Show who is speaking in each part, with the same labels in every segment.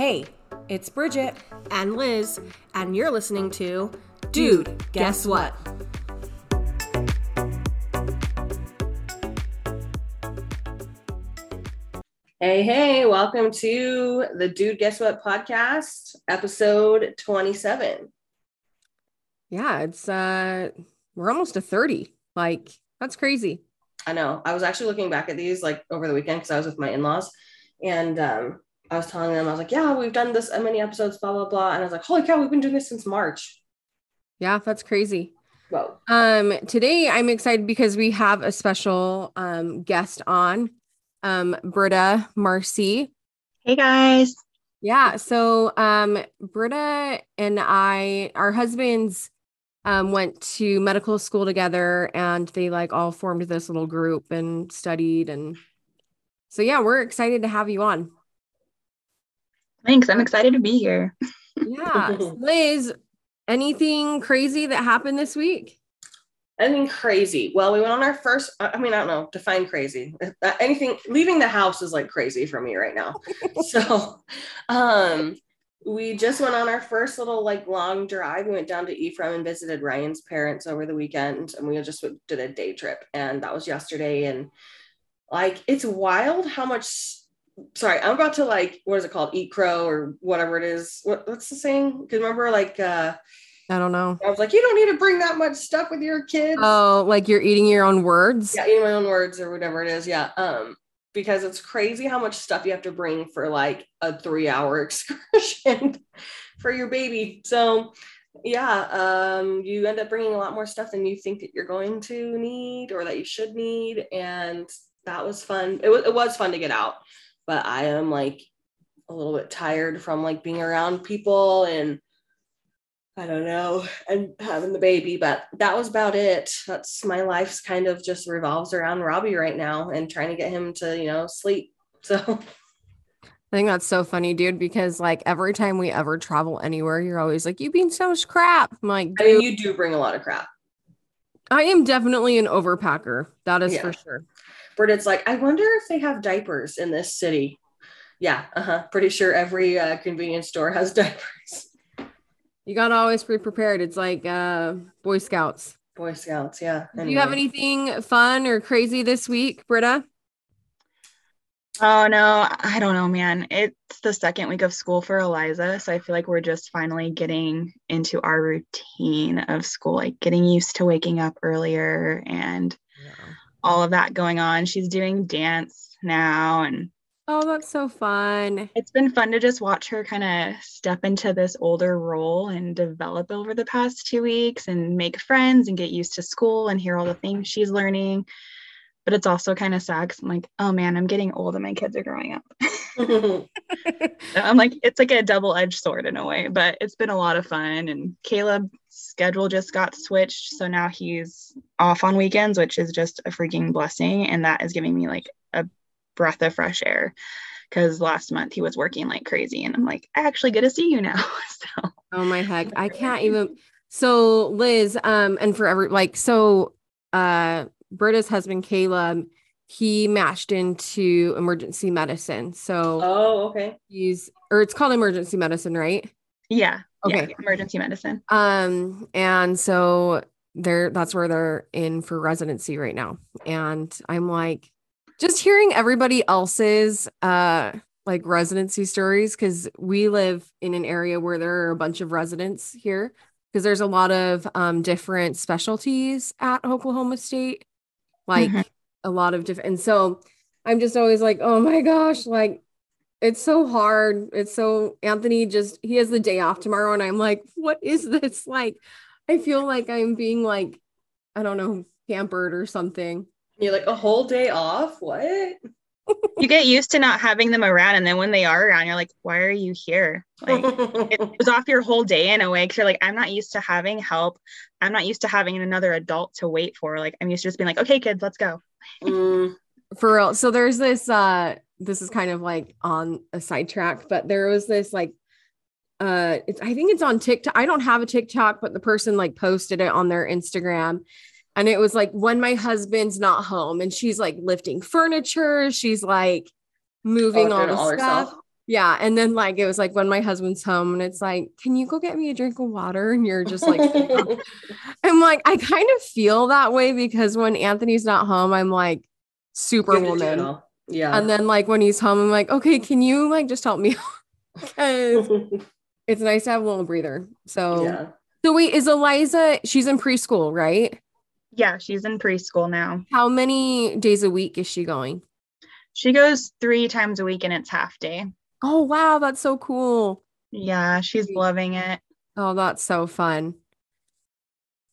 Speaker 1: Hey, it's Bridget,
Speaker 2: and Liz,
Speaker 1: and you're listening to Dude, Guess What? Hey, hey, welcome to the Dude Guess What podcast, episode 27.
Speaker 2: Yeah, it's uh we're almost to 30. Like, that's crazy.
Speaker 1: I know. I was actually looking back at these like over the weekend because I was with my in-laws and um I was telling them, I was like, yeah, we've done this many episodes, blah, blah, blah. And I was like, holy cow, we've been doing this since March.
Speaker 2: Yeah, that's crazy.
Speaker 1: Whoa.
Speaker 2: Um, today I'm excited because we have a special um guest on, um, Brita Marcy.
Speaker 3: Hey guys.
Speaker 2: Yeah. So um Brita and I, our husbands um went to medical school together and they like all formed this little group and studied and so yeah, we're excited to have you on.
Speaker 3: Thanks. I'm excited to be here.
Speaker 2: Yeah. Liz, anything crazy that happened this week?
Speaker 1: Anything crazy? Well, we went on our first, I mean, I don't know, define crazy. Uh, anything, leaving the house is like crazy for me right now. so, um, we just went on our first little like long drive. We went down to Ephraim and visited Ryan's parents over the weekend, and we just did a day trip, and that was yesterday. And like, it's wild how much sorry, I'm about to like, what is it called? Eat crow or whatever it is. What, what's the saying? Because remember, like, uh,
Speaker 2: I don't know.
Speaker 1: I was like, you don't need to bring that much stuff with your kids.
Speaker 2: Oh, like you're eating your own words?
Speaker 1: Yeah, eating my own words or whatever it is. Yeah. Um, because it's crazy how much stuff you have to bring for like a three hour excursion for your baby. So yeah, um, you end up bringing a lot more stuff than you think that you're going to need or that you should need. And that was fun. It was, it was fun to get out but I am like a little bit tired from like being around people and I don't know, and having the baby, but that was about it. That's my life's kind of just revolves around Robbie right now and trying to get him to, you know, sleep. So
Speaker 2: I think that's so funny, dude, because like every time we ever travel anywhere, you're always like, you being so much crap. I'm like,
Speaker 1: I mean, you do bring a lot of crap.
Speaker 2: I am definitely an overpacker. That is yeah. for sure.
Speaker 1: It's like, I wonder if they have diapers in this city. Yeah, uh-huh. Pretty sure every uh, convenience store has diapers.
Speaker 2: You gotta always be prepared. It's like uh, Boy Scouts.
Speaker 1: Boy Scouts, yeah.
Speaker 2: Anyway. Do you have anything fun or crazy this week, Brita?
Speaker 3: Oh no, I don't know, man. It's the second week of school for Eliza, so I feel like we're just finally getting into our routine of school, like getting used to waking up earlier and all of that going on. She's doing dance now and
Speaker 2: Oh, that's so fun.
Speaker 3: It's been fun to just watch her kind of step into this older role and develop over the past two weeks and make friends and get used to school and hear all the things she's learning. But it's also kind of sad because I'm like, oh man, I'm getting old and my kids are growing up. I'm like, it's like a double edged sword in a way, but it's been a lot of fun. And Caleb schedule just got switched. So now he's off on weekends, which is just a freaking blessing. And that is giving me like a breath of fresh air because last month he was working like crazy. And I'm like, I actually get to see you now. so,
Speaker 2: oh my heck. I can't even. So, Liz, um, and for every like, so, uh, Brita's husband, Caleb, he matched into emergency medicine. So,
Speaker 1: oh, okay.
Speaker 2: He's, or it's called emergency medicine, right?
Speaker 3: Yeah.
Speaker 2: Okay.
Speaker 3: Yeah, emergency medicine.
Speaker 2: Um, and so they're that's where they're in for residency right now. And I'm like, just hearing everybody else's uh like residency stories because we live in an area where there are a bunch of residents here because there's a lot of um different specialties at Oklahoma State, like mm-hmm. a lot of different. And so I'm just always like, oh my gosh, like it's so hard. It's so Anthony just he has the day off tomorrow, and I'm like, what is this? Like, I feel like I'm being like, I don't know, pampered or something.
Speaker 1: You're like a whole day off. What?
Speaker 3: you get used to not having them around, and then when they are around, you're like, why are you here? Like, it was off your whole day in a way. Cause you're like, I'm not used to having help. I'm not used to having another adult to wait for. Like, I'm used to just being like, okay, kids, let's go.
Speaker 2: Mm. For real. So there's this uh this is kind of like on a sidetrack, but there was this like uh I think it's on TikTok. I don't have a TikTok, but the person like posted it on their Instagram. And it was like when my husband's not home and she's like lifting furniture, she's like moving oh, all the all stuff. Herself. Yeah. And then like it was like when my husband's home and it's like, can you go get me a drink of water? And you're just like, I'm like, I kind of feel that way because when Anthony's not home, I'm like superwoman.
Speaker 1: Yeah.
Speaker 2: And then like when he's home, I'm like, okay, can you like just help me? Because it's nice to have a little breather. So
Speaker 1: yeah.
Speaker 2: so wait, is Eliza, she's in preschool, right?
Speaker 3: Yeah, she's in preschool now.
Speaker 2: How many days a week is she going?
Speaker 3: She goes three times a week and it's half day.
Speaker 2: Oh wow, that's so cool.
Speaker 3: Yeah, she's loving it.
Speaker 2: Oh, that's so fun.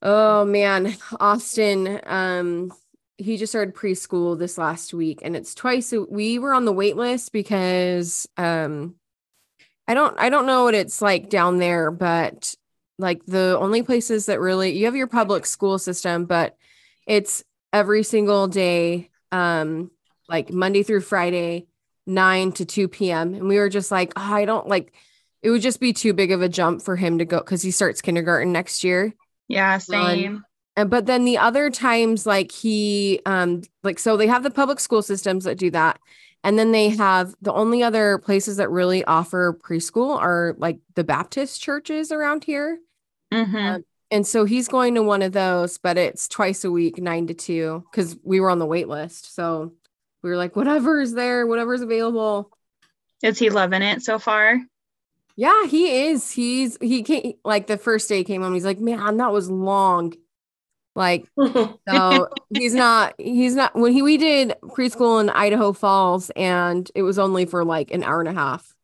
Speaker 2: Oh man, Austin, um, he just started preschool this last week and it's twice a, we were on the wait list because um I don't I don't know what it's like down there, but like the only places that really you have your public school system, but it's every single day, um, like Monday through Friday, 9 to 2 p.m. And we were just like, oh, I don't like it would just be too big of a jump for him to go because he starts kindergarten next year.
Speaker 3: Yeah, same.
Speaker 2: And but then the other times, like he um like so they have the public school systems that do that. And then they have the only other places that really offer preschool are like the Baptist churches around here.
Speaker 3: Mhm.
Speaker 2: Um, and so he's going to one of those, but it's twice a week, nine to two, because we were on the wait list. So we were like, whatever is there, whatever's available.
Speaker 3: Is he loving it so far?
Speaker 2: Yeah, he is. He's he came like the first day came home. He's like, man, that was long. Like, so he's not, he's not when he we did preschool in Idaho Falls and it was only for like an hour and a half.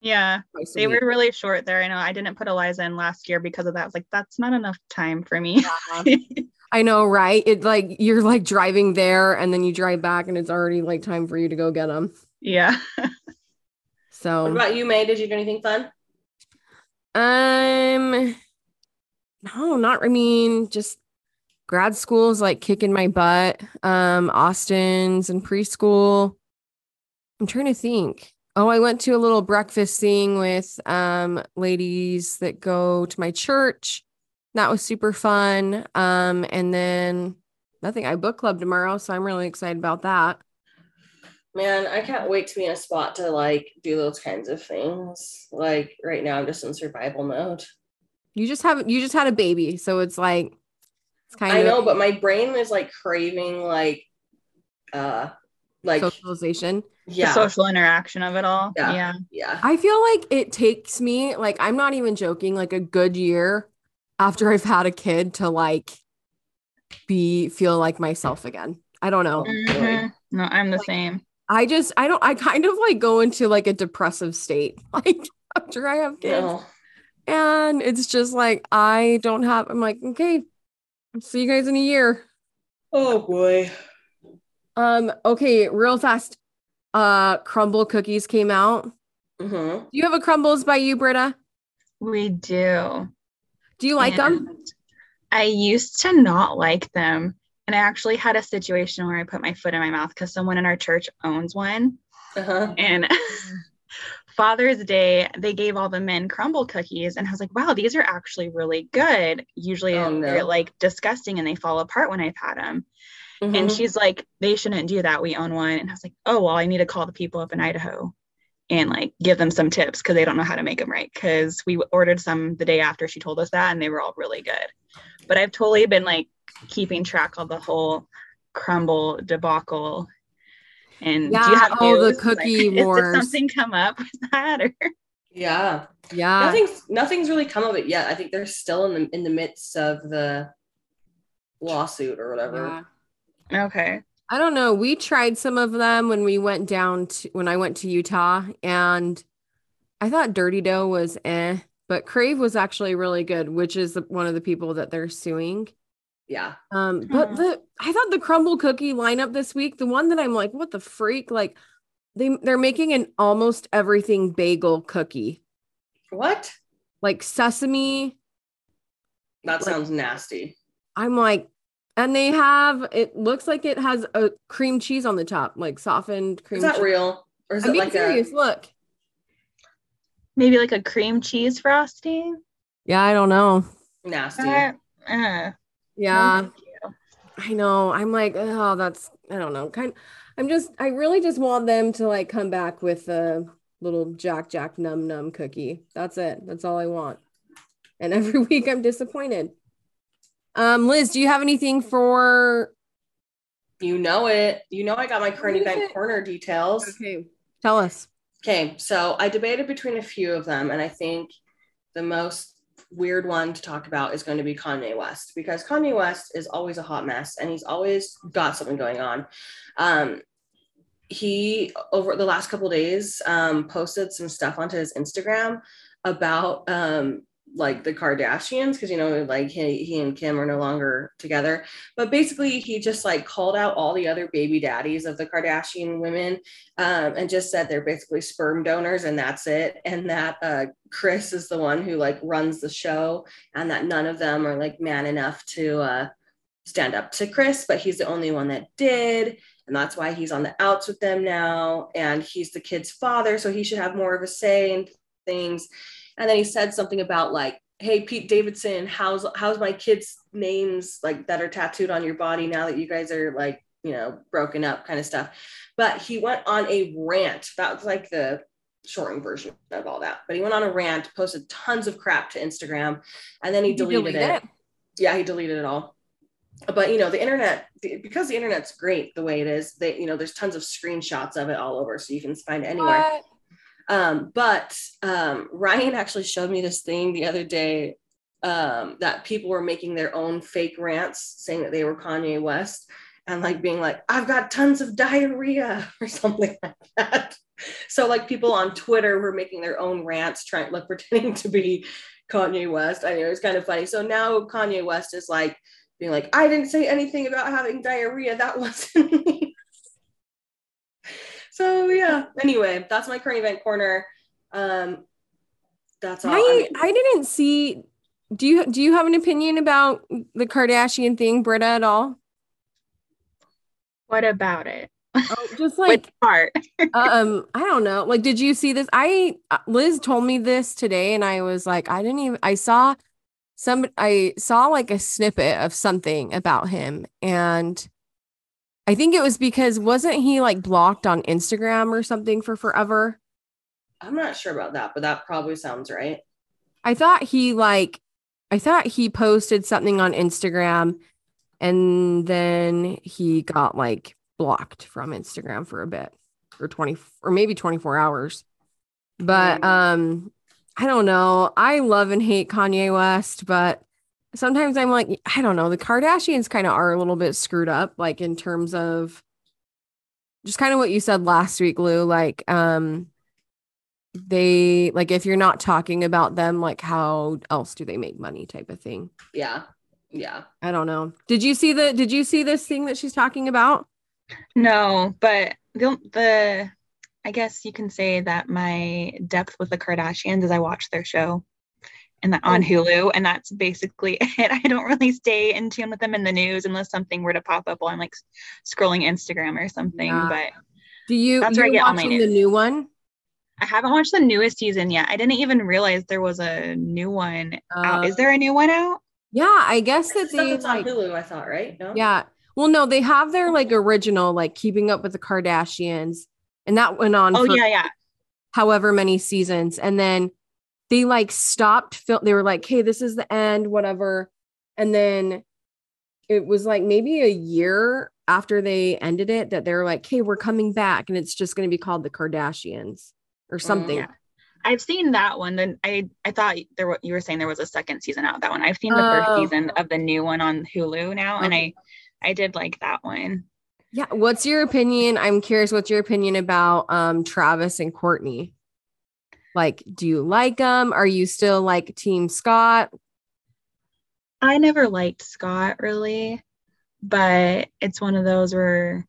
Speaker 3: Yeah,
Speaker 2: twice a
Speaker 3: they were really short there. I know I didn't put Eliza in last year because of that. I was like, that's not enough time for me.
Speaker 2: I know, right? It like you're like driving there and then you drive back and it's already like time for you to go get them.
Speaker 3: yeah.
Speaker 2: So
Speaker 1: what about you, May? Did you do anything fun?
Speaker 2: Um, no, not. I mean, just grad school is like kicking my butt. Um, Austin's in preschool. I'm trying to think. Oh, I went to a little breakfast thing with um ladies that go to my church. That was super fun. Um, and then nothing. I book club tomorrow, so I'm really excited about that.
Speaker 1: Man, I can't wait to be in a spot to like do those kinds of things. Like right now, I'm just in survival mode.
Speaker 2: You just have you just had a baby, so it's like it's kind
Speaker 1: I
Speaker 2: of
Speaker 1: know, but my brain is like craving like uh like
Speaker 2: socialization.
Speaker 3: The
Speaker 1: yeah.
Speaker 3: social interaction of it all.
Speaker 1: Yeah.
Speaker 3: Yeah.
Speaker 1: yeah.
Speaker 2: I feel like it takes me, like, I'm not even joking, like a good year after I've had a kid to like be feel like myself again. I don't know.
Speaker 3: Mhm. No, I'm the same.
Speaker 2: I just, I don't, I kind of like go into like a depressive state, like after I have kids.
Speaker 1: No.
Speaker 2: And it's just like, I don't have, I'm like, okay, see you guys in a year.
Speaker 1: Oh boy.
Speaker 2: Um, okay, real fast. Uh, Crumbl cookies came out.
Speaker 1: Mm-hmm.
Speaker 2: Do you have a Crumbls by you, Brita?
Speaker 3: We do.
Speaker 2: Do you like them?
Speaker 3: I used to not like them. And I actually had a situation where I put my foot in my mouth because someone in our church owns one.
Speaker 1: Uh-huh.
Speaker 3: And Father's Day, they gave all the men Crumbl cookies. And I was like, wow, these are actually really good. Usually
Speaker 1: Oh, no.
Speaker 3: they're like disgusting and they fall apart when I've had them. And
Speaker 1: Mhm.
Speaker 3: she's like, they shouldn't do that. We own one. And I was like, oh, well, I need to call the people up in Idaho and like give them some tips because they don't know how to make them right. Because we ordered some the day after she told us that and they were all really good. But I've totally been like keeping track of the whole Crumbl debacle. And do
Speaker 2: Yeah,
Speaker 3: you have
Speaker 2: oh, the
Speaker 3: news? Like,
Speaker 2: cookie
Speaker 3: is-
Speaker 2: wars.
Speaker 3: Did something come up with that? Or?
Speaker 1: yeah.
Speaker 2: Yeah.
Speaker 1: nothing's nothing's really come of it yet. I think they're still in the in the midst of the lawsuit or whatever.
Speaker 2: Yeah.
Speaker 3: Okay.
Speaker 2: I don't know. We tried some of them when we went down to when I went to Utah and I thought Dirty Dough was eh, but Crave was actually really good, which is one of the people that they're suing.
Speaker 1: Yeah.
Speaker 2: Um, but the I thought the Crumbl cookie lineup this week, the one that I'm like, what the freak? Like they they're making an almost everything bagel cookie.
Speaker 1: What?
Speaker 2: Like sesame.
Speaker 1: That
Speaker 2: Like-
Speaker 1: sounds nasty.
Speaker 2: I'm like, and they have it looks like it has a cream cheese on the top, like softened cream
Speaker 1: Is that
Speaker 2: cheese.
Speaker 1: real? Or is
Speaker 2: I'm
Speaker 1: it
Speaker 2: being
Speaker 1: like
Speaker 2: serious. Look.
Speaker 3: Maybe like a cream cheese frosting?
Speaker 2: Yeah, I don't know.
Speaker 1: nasty?
Speaker 3: Uh, uh, no,
Speaker 2: Yeah,
Speaker 3: thank you.
Speaker 2: I know. I'm like, oh, that's I don't know. Kind I'm just I really just want them to like come back with a little Jack Jack Num Num cookie. That's it. That's all I want. And every week I'm disappointed. Um, Liz, do you have anything for?
Speaker 1: You know it. You know I got my current event corner details.
Speaker 2: Okay, tell us.
Speaker 1: Okay, so I debated between a few of them, and I think the most weird one to talk about is going to be Kanye West because Kanye West is always a hot mess and he's always got something going on. Um, he over the last couple days um, posted some stuff onto his Instagram about um, like the Kardashians because you know like he, he and Kim are no longer together. But basically he just like called out all the other baby daddies of the Kardashian women um, and just said they're basically sperm donors and that's it. And that uh, Kris is the one who like runs the show and that none of them are like man enough to uh, stand up to Kris but he's the only one that did and that's why he's on the outs with them now and he's the kid's father so he should have more of a say in things and then he said something about like hey pete davidson how's how's my kids names like that are tattooed on your body now that you guys are like you know broken up kind of stuff. But he went on a rant. That was like the shortened version of all that. But he went on a rant posted tons of crap to instagram and then he deleted it. it. Yeah he deleted it all. But you know the internet because the internet's great the way it is they you know there's tons of screenshots of it all over so you can find anywhere. What? Um, but um, Ryan actually showed me this thing the other day um, that people were making their own fake rants saying that they were Kanye West and like being like, I've got tons of diarrhea or something like that. So like people on Twitter were making their own rants, trying like pretending to be Kanye West. I mean, it was kind of funny. So now Kanye West is like being like, I didn't say anything about having diarrhea. That wasn't me so yeah. Anyway, that's my current event corner. Um, that's all.
Speaker 2: I, I, mean, I didn't see. Do you do you have an opinion about the Kardashian thing, Brita, at all?
Speaker 3: What about it?
Speaker 2: Oh, just like
Speaker 3: Which part.
Speaker 2: um, I don't know. Like, did you see this? I uh, Liz told me this today, and I was like, I didn't even. I saw some. I saw like a snippet of something about him, and I think it was because wasn't he like blocked on Instagram or something for forever?
Speaker 1: I'm not sure about that, but that probably sounds right.
Speaker 2: I thought he like I thought he posted something on Instagram and then he got like blocked from Instagram for a bit or 20 or maybe 24 hours. But um I don't know. I love and hate Kanye West, but sometimes I'm like, I don't know, the Kardashians kind of are a little bit screwed up, like in terms of just kind of what you said last week, Lou. Like, um, they like if you're not talking about them, like how else do they make money type of thing.
Speaker 1: Yeah. Yeah.
Speaker 2: I don't know. Did you see the did you see this thing that she's talking about?
Speaker 3: No, but the the I guess you can say that my depth with the Kardashians is I watch their show and that on oh. Hulu, and that's basically it. I don't really stay in tune with them in the news unless something were to pop up while I'm like scrolling Instagram or something. Yeah. But
Speaker 2: do you? That's where I get all my news. The new one.
Speaker 3: I haven't watched the newest season yet. I didn't even realize there was a new one uh, out. Is there a new one out?
Speaker 2: Yeah, I guess that
Speaker 1: they like, on Hulu. I thought right. No?
Speaker 2: Yeah. Well, no, they have their like original, like Keeping Up with the Kardashians, and that went on.
Speaker 3: Oh yeah, yeah.
Speaker 2: However many seasons, and then they like stopped film they were like hey this is the end whatever and then it was like maybe a year after they ended it that they're like hey we're coming back and it's just going to be called the kardashians or mm, something yeah.
Speaker 3: I've seen that one. Then I I thought there were, you were saying there was a second season out. That one I've seen the first oh. season of the new one on Hulu now, okay. and I I did like that one.
Speaker 2: Yeah. What's your opinion? I'm curious. What's your opinion about um Travis and Kourtney? Like, do you like them? Are you still like Team Scott?
Speaker 3: I never liked Scott really, but it's one of those where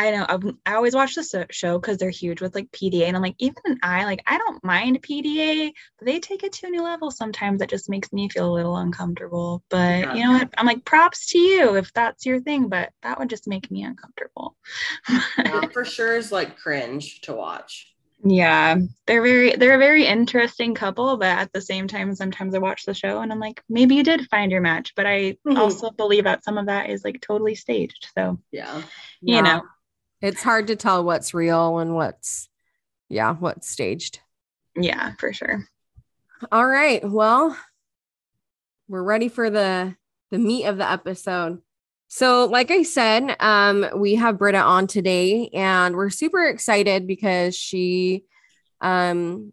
Speaker 3: I know I, I always watch the show because they're huge with like PDA, and I'm like, even I like I don't mind PDA, but they take it to a new level sometimes. That just makes me feel a little uncomfortable. But yeah. you know what? I'm like, props to you if that's your thing, but that would just make me uncomfortable.
Speaker 1: yeah, for sure is like cringe to watch.
Speaker 3: Yeah, they're very they're a very interesting couple, but at the same time, sometimes I watch the show and I'm like, maybe you did find your match, but I mm-hmm. also believe that some of that is like totally staged. So
Speaker 1: yeah,
Speaker 3: you yeah. know,
Speaker 2: it's hard to tell what's real and what's yeah, what's staged.
Speaker 3: Yeah, for sure.
Speaker 2: All right. Well, we're ready for the the meat of the episode. So, like I said, um, we have Brita on today, and we're super excited because she um,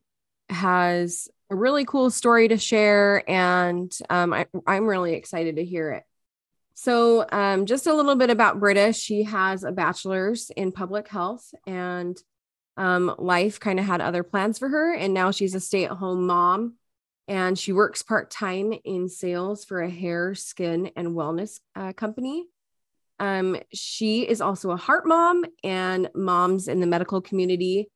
Speaker 2: has a really cool story to share, and um, I, I'm really excited to hear it. So, um, just a little bit about Brita. She has a bachelor's in public health, and um, life kind of had other plans for her. And now she's a stay at home mom, and she works part time in sales for a hair, skin, and wellness uh, company. Um, she is also a heart mom and moms in the medical community,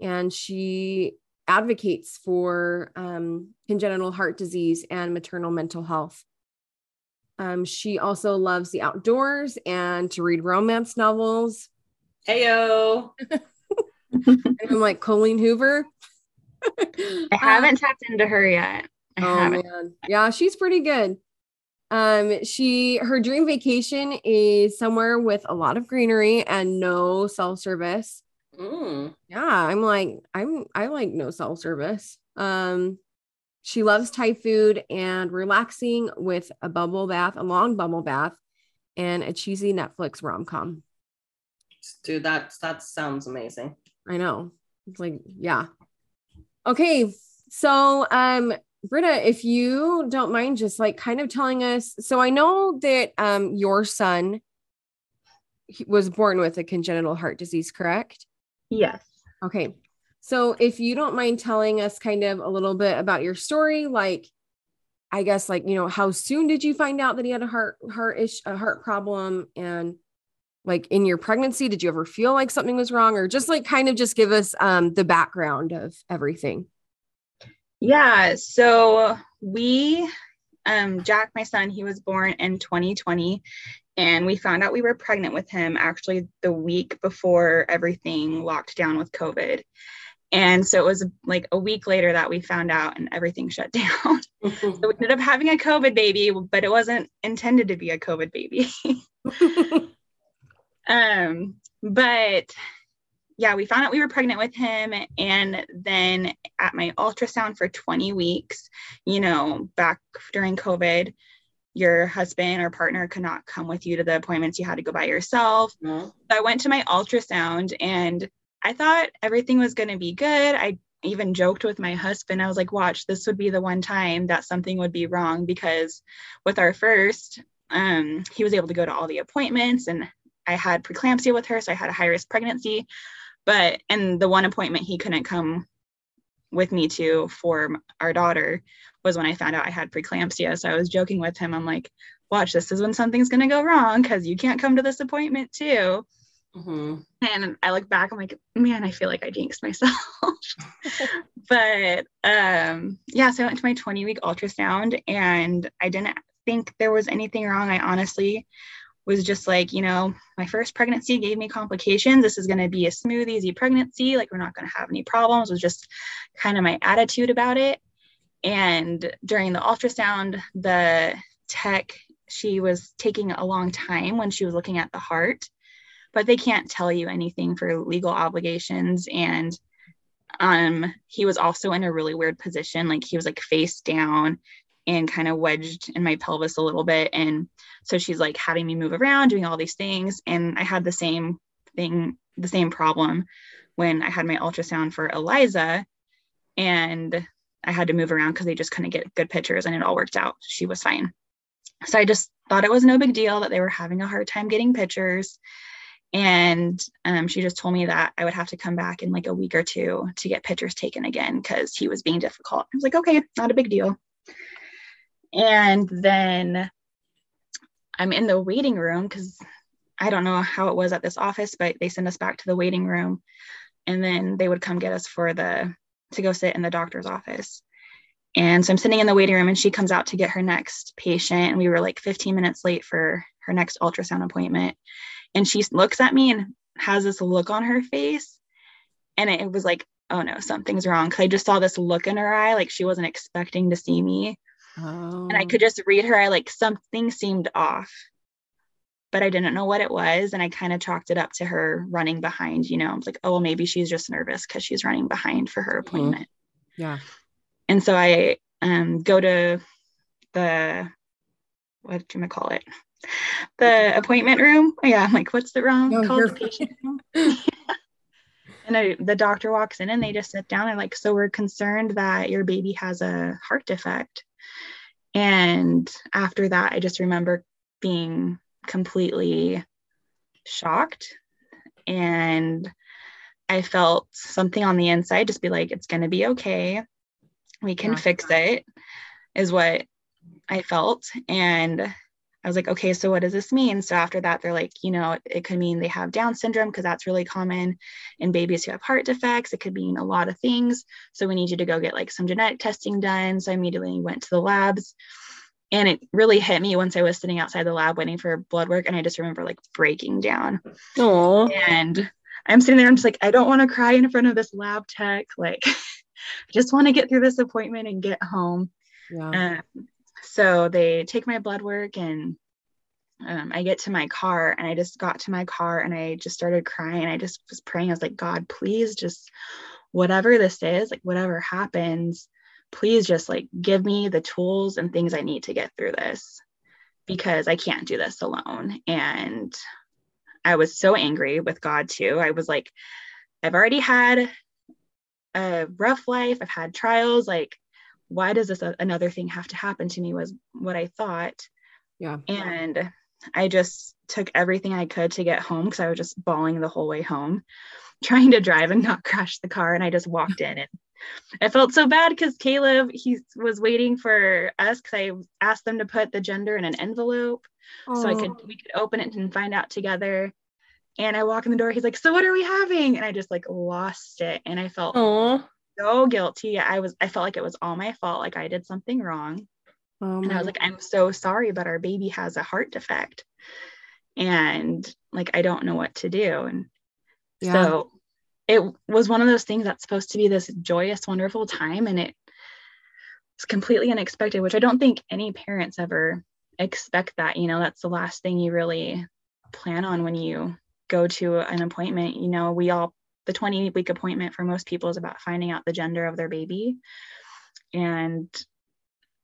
Speaker 2: and she advocates for um, congenital heart disease and maternal mental health. Um, she also loves the outdoors and to read romance novels.
Speaker 1: Heyo.
Speaker 2: I'm like Colleen Hoover.
Speaker 3: I haven't tapped into her yet. I
Speaker 2: oh
Speaker 3: haven't.
Speaker 2: man, yeah, she's pretty good. Um, she her dream vacation is somewhere with a lot of greenery and no self service.
Speaker 1: Mm.
Speaker 2: Yeah, I'm like I'm I like no self service. Um, she loves Thai food and relaxing with a bubble bath, a long bubble bath, and a cheesy Netflix rom com.
Speaker 1: Dude, that that sounds amazing.
Speaker 2: I know. It's like, yeah. Okay. So, um, Brita, if you don't mind just like kind of telling us. So I know that um your son was born with a congenital heart disease, correct?
Speaker 3: Yes.
Speaker 2: Okay. So if you don't mind telling us kind of a little bit about your story, like I guess like, you know, how soon did you find out that he had a heart heart ish a heart problem and like in your pregnancy did you ever feel like something was wrong or just like kind of just give us um the background of everything
Speaker 3: Yeah. So we, um, Jack, my son, he was born in 2020, and we found out we were pregnant with him actually the week before everything locked down with COVID. And so it was like a week later that we found out and everything shut down. So we ended up having a COVID baby, but it wasn't intended to be a COVID baby. um, but yeah, we found out we were pregnant with him. And then at my ultrasound for 20 weeks, you know, back during COVID, your husband or partner could not come with you to the appointments. You had to go by yourself.
Speaker 1: No.
Speaker 3: So I went to my ultrasound and I thought everything was going to be good. I even joked with my husband. I was like, watch, this would be the one time that something would be wrong because with our first, um, he was able to go to all the appointments and I had preeclampsia with her. So I had a high risk pregnancy. But, and the one appointment he couldn't come with me to for our daughter was when I found out I had preeclampsia. So I was joking with him. I'm like, watch, this is when something's going to go wrong because you can't come to this appointment too.
Speaker 1: Mhm.
Speaker 3: And I look back, I'm like, man, I feel like I jinxed myself. but um, yeah, so I went to my 20 week ultrasound and I didn't think there was anything wrong. I honestly was just like, you know, my first pregnancy gave me complications. This is going to be a smooth, easy pregnancy. Like, we're not going to have any problems, was just kind of my attitude about it. And during the ultrasound, the tech, she was taking a long time when she was looking at the heart but they can't tell you anything for legal obligations and um he was also in a really weird position like he was like face down and kind of wedged in my pelvis a little bit. And so she's like having me move around doing all these things. And i had the same thing the same problem when i had my ultrasound for eliza and i had to move around because they just couldn't get good pictures and it all worked out. She was fine. So i just thought it was no big deal that they were having a hard time getting pictures. And um, she just told me that I would have to come back in like a week or two to get pictures taken again because he was being difficult. I was like, okay, not a big deal. And then I'm in the waiting room because I don't know how it was at this office, but they send us back to the waiting room. And then they would come get us for the to go sit in the doctor's office. And so I'm sitting in the waiting room and she comes out to get her next patient. And we were like 15 minutes late for her next ultrasound appointment. And she looks at me and has this look on her face. And it was like oh no something's wrong. Because i just saw this look in her eye like she wasn't expecting to see me
Speaker 2: oh.
Speaker 3: and i could just read her I like something seemed off but I didn't know what it was. And I kind of chalked it up to her running behind, you know, I was like, oh, well, maybe she's just nervous because she's running behind for her appointment.
Speaker 2: Mm-hmm. Yeah.
Speaker 3: And so I um, go to the, what do you call it? The appointment room. Yeah. I'm like, what's the wrong no, called? patient room. and I, the doctor walks in and they just sit down and like, so we're concerned that your baby has a heart defect. And after that, I just remember being completely shocked and I felt something on the inside just be like, it's going to be okay. We can yeah. fix it, is what I felt. And I was like, okay, so what does this mean? So after that, they're like, you know, it, it could mean they have Down syndrome because that's really common in babies who have heart defects. It could mean a lot of things. So we need you to go get like some genetic testing done. So I immediately went to the labs and it really hit me once I was sitting outside the lab waiting for blood work. And I just remember like breaking down.
Speaker 2: Aww.
Speaker 3: And I'm sitting there, I'm just like, I don't want to cry in front of this lab tech. Like, I just want to get through this appointment and get home. Yeah. Um, so they take my blood work and um, I get to my car and I just got to my car and I just started crying. I just was praying. I was like, God, please just whatever this is, like whatever happens, please just like give me the tools and things I need to get through this because I can't do this alone. And I was so angry with God too. I was like, I've already had a rough life, I've had trials. Like, why does this uh, another thing have to happen to me? Was what I thought.
Speaker 2: Yeah.
Speaker 3: And I just took everything I could to get home because I was just bawling the whole way home, trying to drive and not crash the car. And I just walked in and I felt so bad because Caleb he was waiting for us because I asked them to put the gender in an envelope oh. so I could we could open it and find out together. And I walk in the door. He's like, "So what are we having?" And I just like lost it, and I felt Aww. So guilty. I was I felt like it was all my fault, like I did something wrong. Oh, and I was like, "I'm so sorry, but our baby has a heart defect, and like I don't know what to do." And yeah. so it was one of those things that's supposed to be this joyous, wonderful time. And it was completely unexpected, which I don't think any parents ever expect that. You know, that's the last thing you really plan on when you go to an appointment. You know, we all, the 20 week appointment for most people is about finding out the gender of their baby. And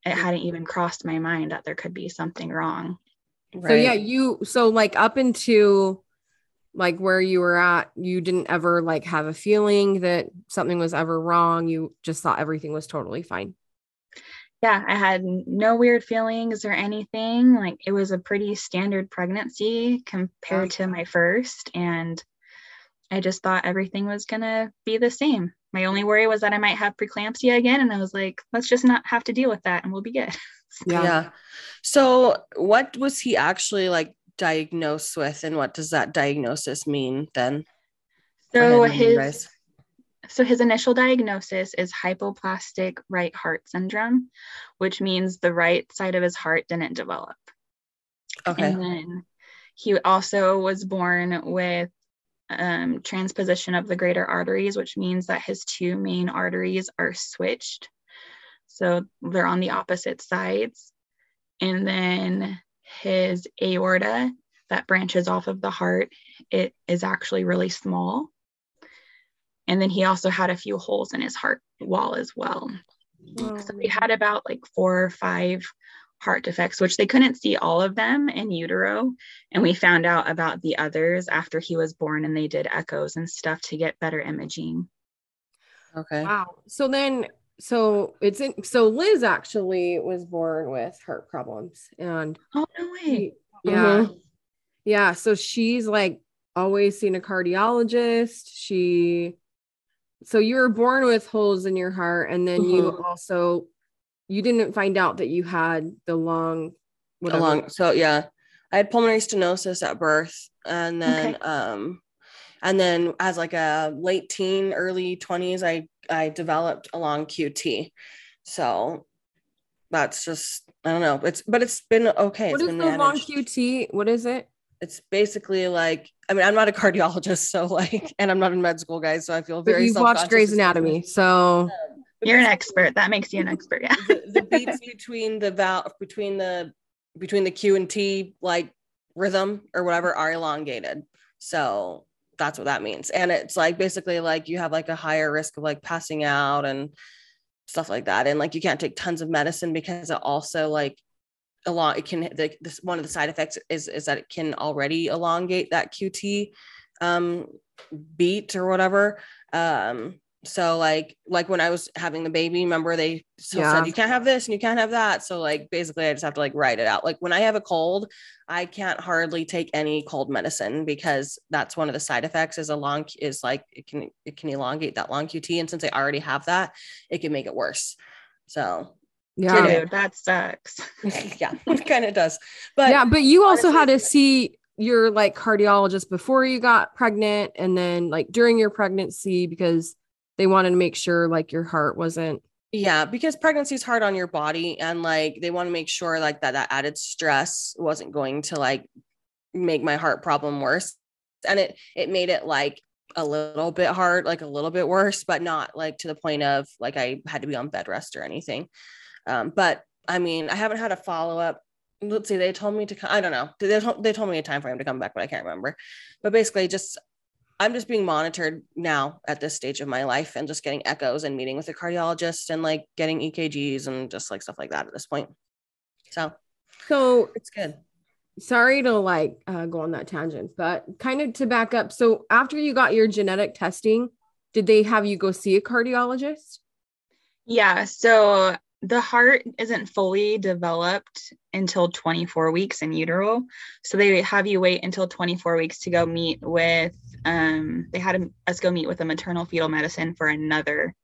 Speaker 3: it hadn't even crossed my mind that there could be something wrong.
Speaker 2: Right. So, yeah, you, so like up into like where you were at you didn't ever like have a feeling that something was ever wrong you just thought everything was totally fine
Speaker 3: yeah i had no weird feelings or anything like it was a pretty standard pregnancy compared to my first and i just thought everything was going to be the same. My only worry was that i might have preeclampsia again and i was like let's just not have to deal with that and we'll be good.
Speaker 1: Yeah. yeah. So what was he actually like diagnosed with and what does that diagnosis mean then?
Speaker 3: So his so his initial diagnosis is hypoplastic right heart syndrome which means the right side of his heart didn't develop. Okay. And then he also was born with um, transposition of the greater arteries which means that his two main arteries are switched so they're on the opposite sides and then his aorta that branches off of the heart, it is actually really small. And then he also had a few holes in his heart wall as well. So he had about like four or five heart defects, which they couldn't see all of them in utero. And we found out about the others after he was born and they did echoes and stuff to get better imaging.
Speaker 1: Okay.
Speaker 2: Wow. So then so it's in, so Liz actually was born with heart problems and
Speaker 3: oh no way.
Speaker 2: Yeah. Mm-hmm. Yeah. So she's like always seen a cardiologist. She so you were born with holes in your heart and then mm-hmm. you also you didn't find out that you had the long
Speaker 1: whatever. The so yeah. I had pulmonary stenosis at birth and then okay. um and then as like a late teen early 20s i i developed a long qt so that's just i don't know. It's but it's been okay.
Speaker 2: What
Speaker 1: it's
Speaker 2: is the long qt what is it?
Speaker 1: It's basically like i mean i'm not a cardiologist so like and i'm not in med school guys so i feel very
Speaker 2: you've watched grey's anatomy so
Speaker 3: you're an expert that makes you an expert yeah
Speaker 1: the, the beats between the valve between the between the q and t like rhythm or whatever are elongated. So that's what that means. And it's like basically like you have like a higher risk of like passing out and stuff like that. And like you can't take tons of medicine because it also like a lot it can the, this one of the side effects is is that it can already elongate that QT um beat or whatever. Um so like like when i was having the baby remember they yeah. said you can't have this and you can't have that. So like basically i just have to like write it out. Like when i have a cold i can't hardly take any cold medicine because that's one of the side effects is a long is like it can it can elongate that long qt and since i already have that it can make it worse. So
Speaker 3: yeah. Dude, that sucks.
Speaker 1: Yeah it kind of does. But
Speaker 2: yeah but you also honestly, had to see your like cardiologist before you got pregnant and then like during your pregnancy because they wanted to make sure like your heart wasn't
Speaker 1: yeah because pregnancy is hard on your body and like they want to make sure like that that added stress wasn't going to like make my heart problem worse and it it made it like a little bit hard like a little bit worse but not like to the point of like i had to be on bed rest or anything. Um, but i mean i haven't had a follow-up. Let's see they told me to i don't know. They told, they told me a time frame to come back but i can't remember. But basically just I'm just being monitored now at this stage of my life and just getting echoes and meeting with a cardiologist and like getting EKGs and just like stuff like that at this point. So,
Speaker 2: so
Speaker 1: it's good.
Speaker 2: Sorry to like uh, go on that tangent, but kind of to back up. So, after you got your genetic testing, did they have you go see a cardiologist?
Speaker 3: Yeah. So, the heart isn't fully developed until 24 weeks in utero. So they have you wait until 24 weeks to go meet with, um, they had us go meet with a maternal fetal medicine for another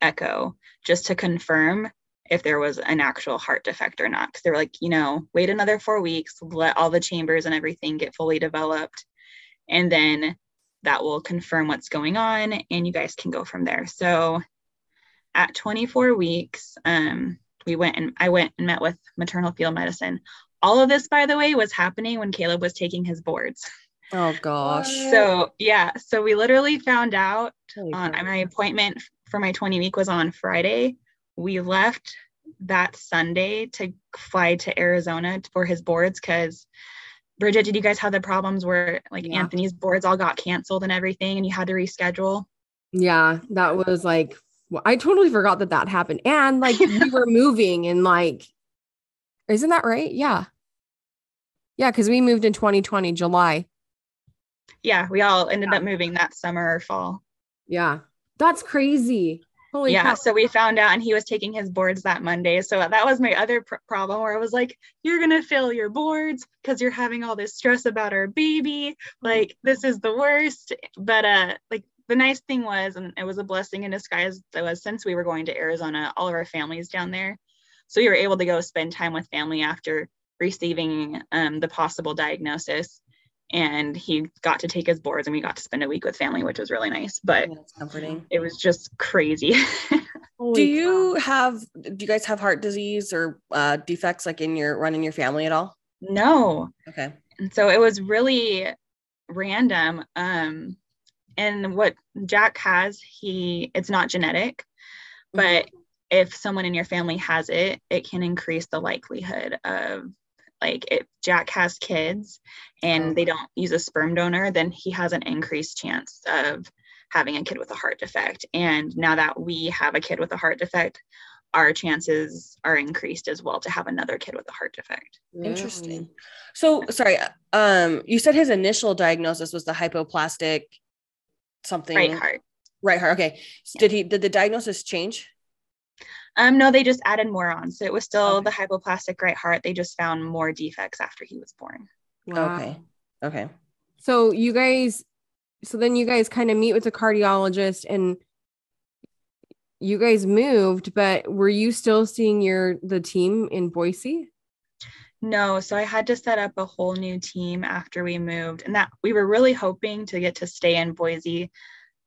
Speaker 3: echo just to confirm if there was an actual heart defect or not. Because they were like, you know, wait another four weeks, let all the chambers and everything get fully developed. And then that will confirm what's going on and you guys can go from there. So at 24 weeks, um, we went and I went and met with maternal fetal medicine. All of this, by the way, was happening when Caleb was taking his boards.
Speaker 2: Oh gosh.
Speaker 3: So yeah, so we literally found out on my appointment for my 20 week was on Friday. We left that Sunday to fly to Arizona for his boards because Bridget, did you guys have the problems where like yeah. Anthony's boards all got canceled and everything and you had to reschedule?
Speaker 2: Yeah, that was like I totally forgot that that happened. And like we were moving and like, isn't that right? Yeah. Yeah. Cause we moved in 2020, July.
Speaker 3: Yeah. We all ended yeah. up moving that summer or fall.
Speaker 2: Yeah. That's crazy.
Speaker 3: Holy yeah. Cow. So we found out and he was taking his boards that Monday. So that was my other pr- problem where I was like, you're going to fail your boards because you're having all this stress about our baby. Like, this is the worst. But, uh, like, the nice thing was, and it was a blessing in disguise, that was since we were going to Arizona, all of our families down there. So we were able to go spend time with family after receiving um, the possible diagnosis. And he got to take his boards and we got to spend a week with family, which was really nice. But
Speaker 1: comforting.
Speaker 3: It was just crazy.
Speaker 1: do you have do you guys have heart disease or uh, defects like in your running your family at all?
Speaker 3: No.
Speaker 1: Okay.
Speaker 3: And so it was really random. Um, and what Jack has, he it's not genetic, mm-hmm. but if someone in your family has it, it can increase the likelihood of like if Jack has kids and oh. they don't use a sperm donor, then he has an increased chance of having a kid with a heart defect. And now that we have a kid with a heart defect, our chances are increased as well to have another kid with a heart defect.
Speaker 1: Interesting. So sorry, um, you said his initial diagnosis was the hypoplastic something
Speaker 3: right heart.
Speaker 1: Right heart. Okay. So Did he did the diagnosis change?
Speaker 3: Um, no, they just added more on. So it was still okay. the hypoplastic right heart. They just found more defects after he was born.
Speaker 1: Wow. Okay. Okay.
Speaker 2: So you guys, so then you guys kind of meet with a cardiologist and you guys moved, but were you still seeing your the team in Boise?
Speaker 3: No, so I had to set up a whole new team after we moved, and that we were really hoping to get to stay in Boise.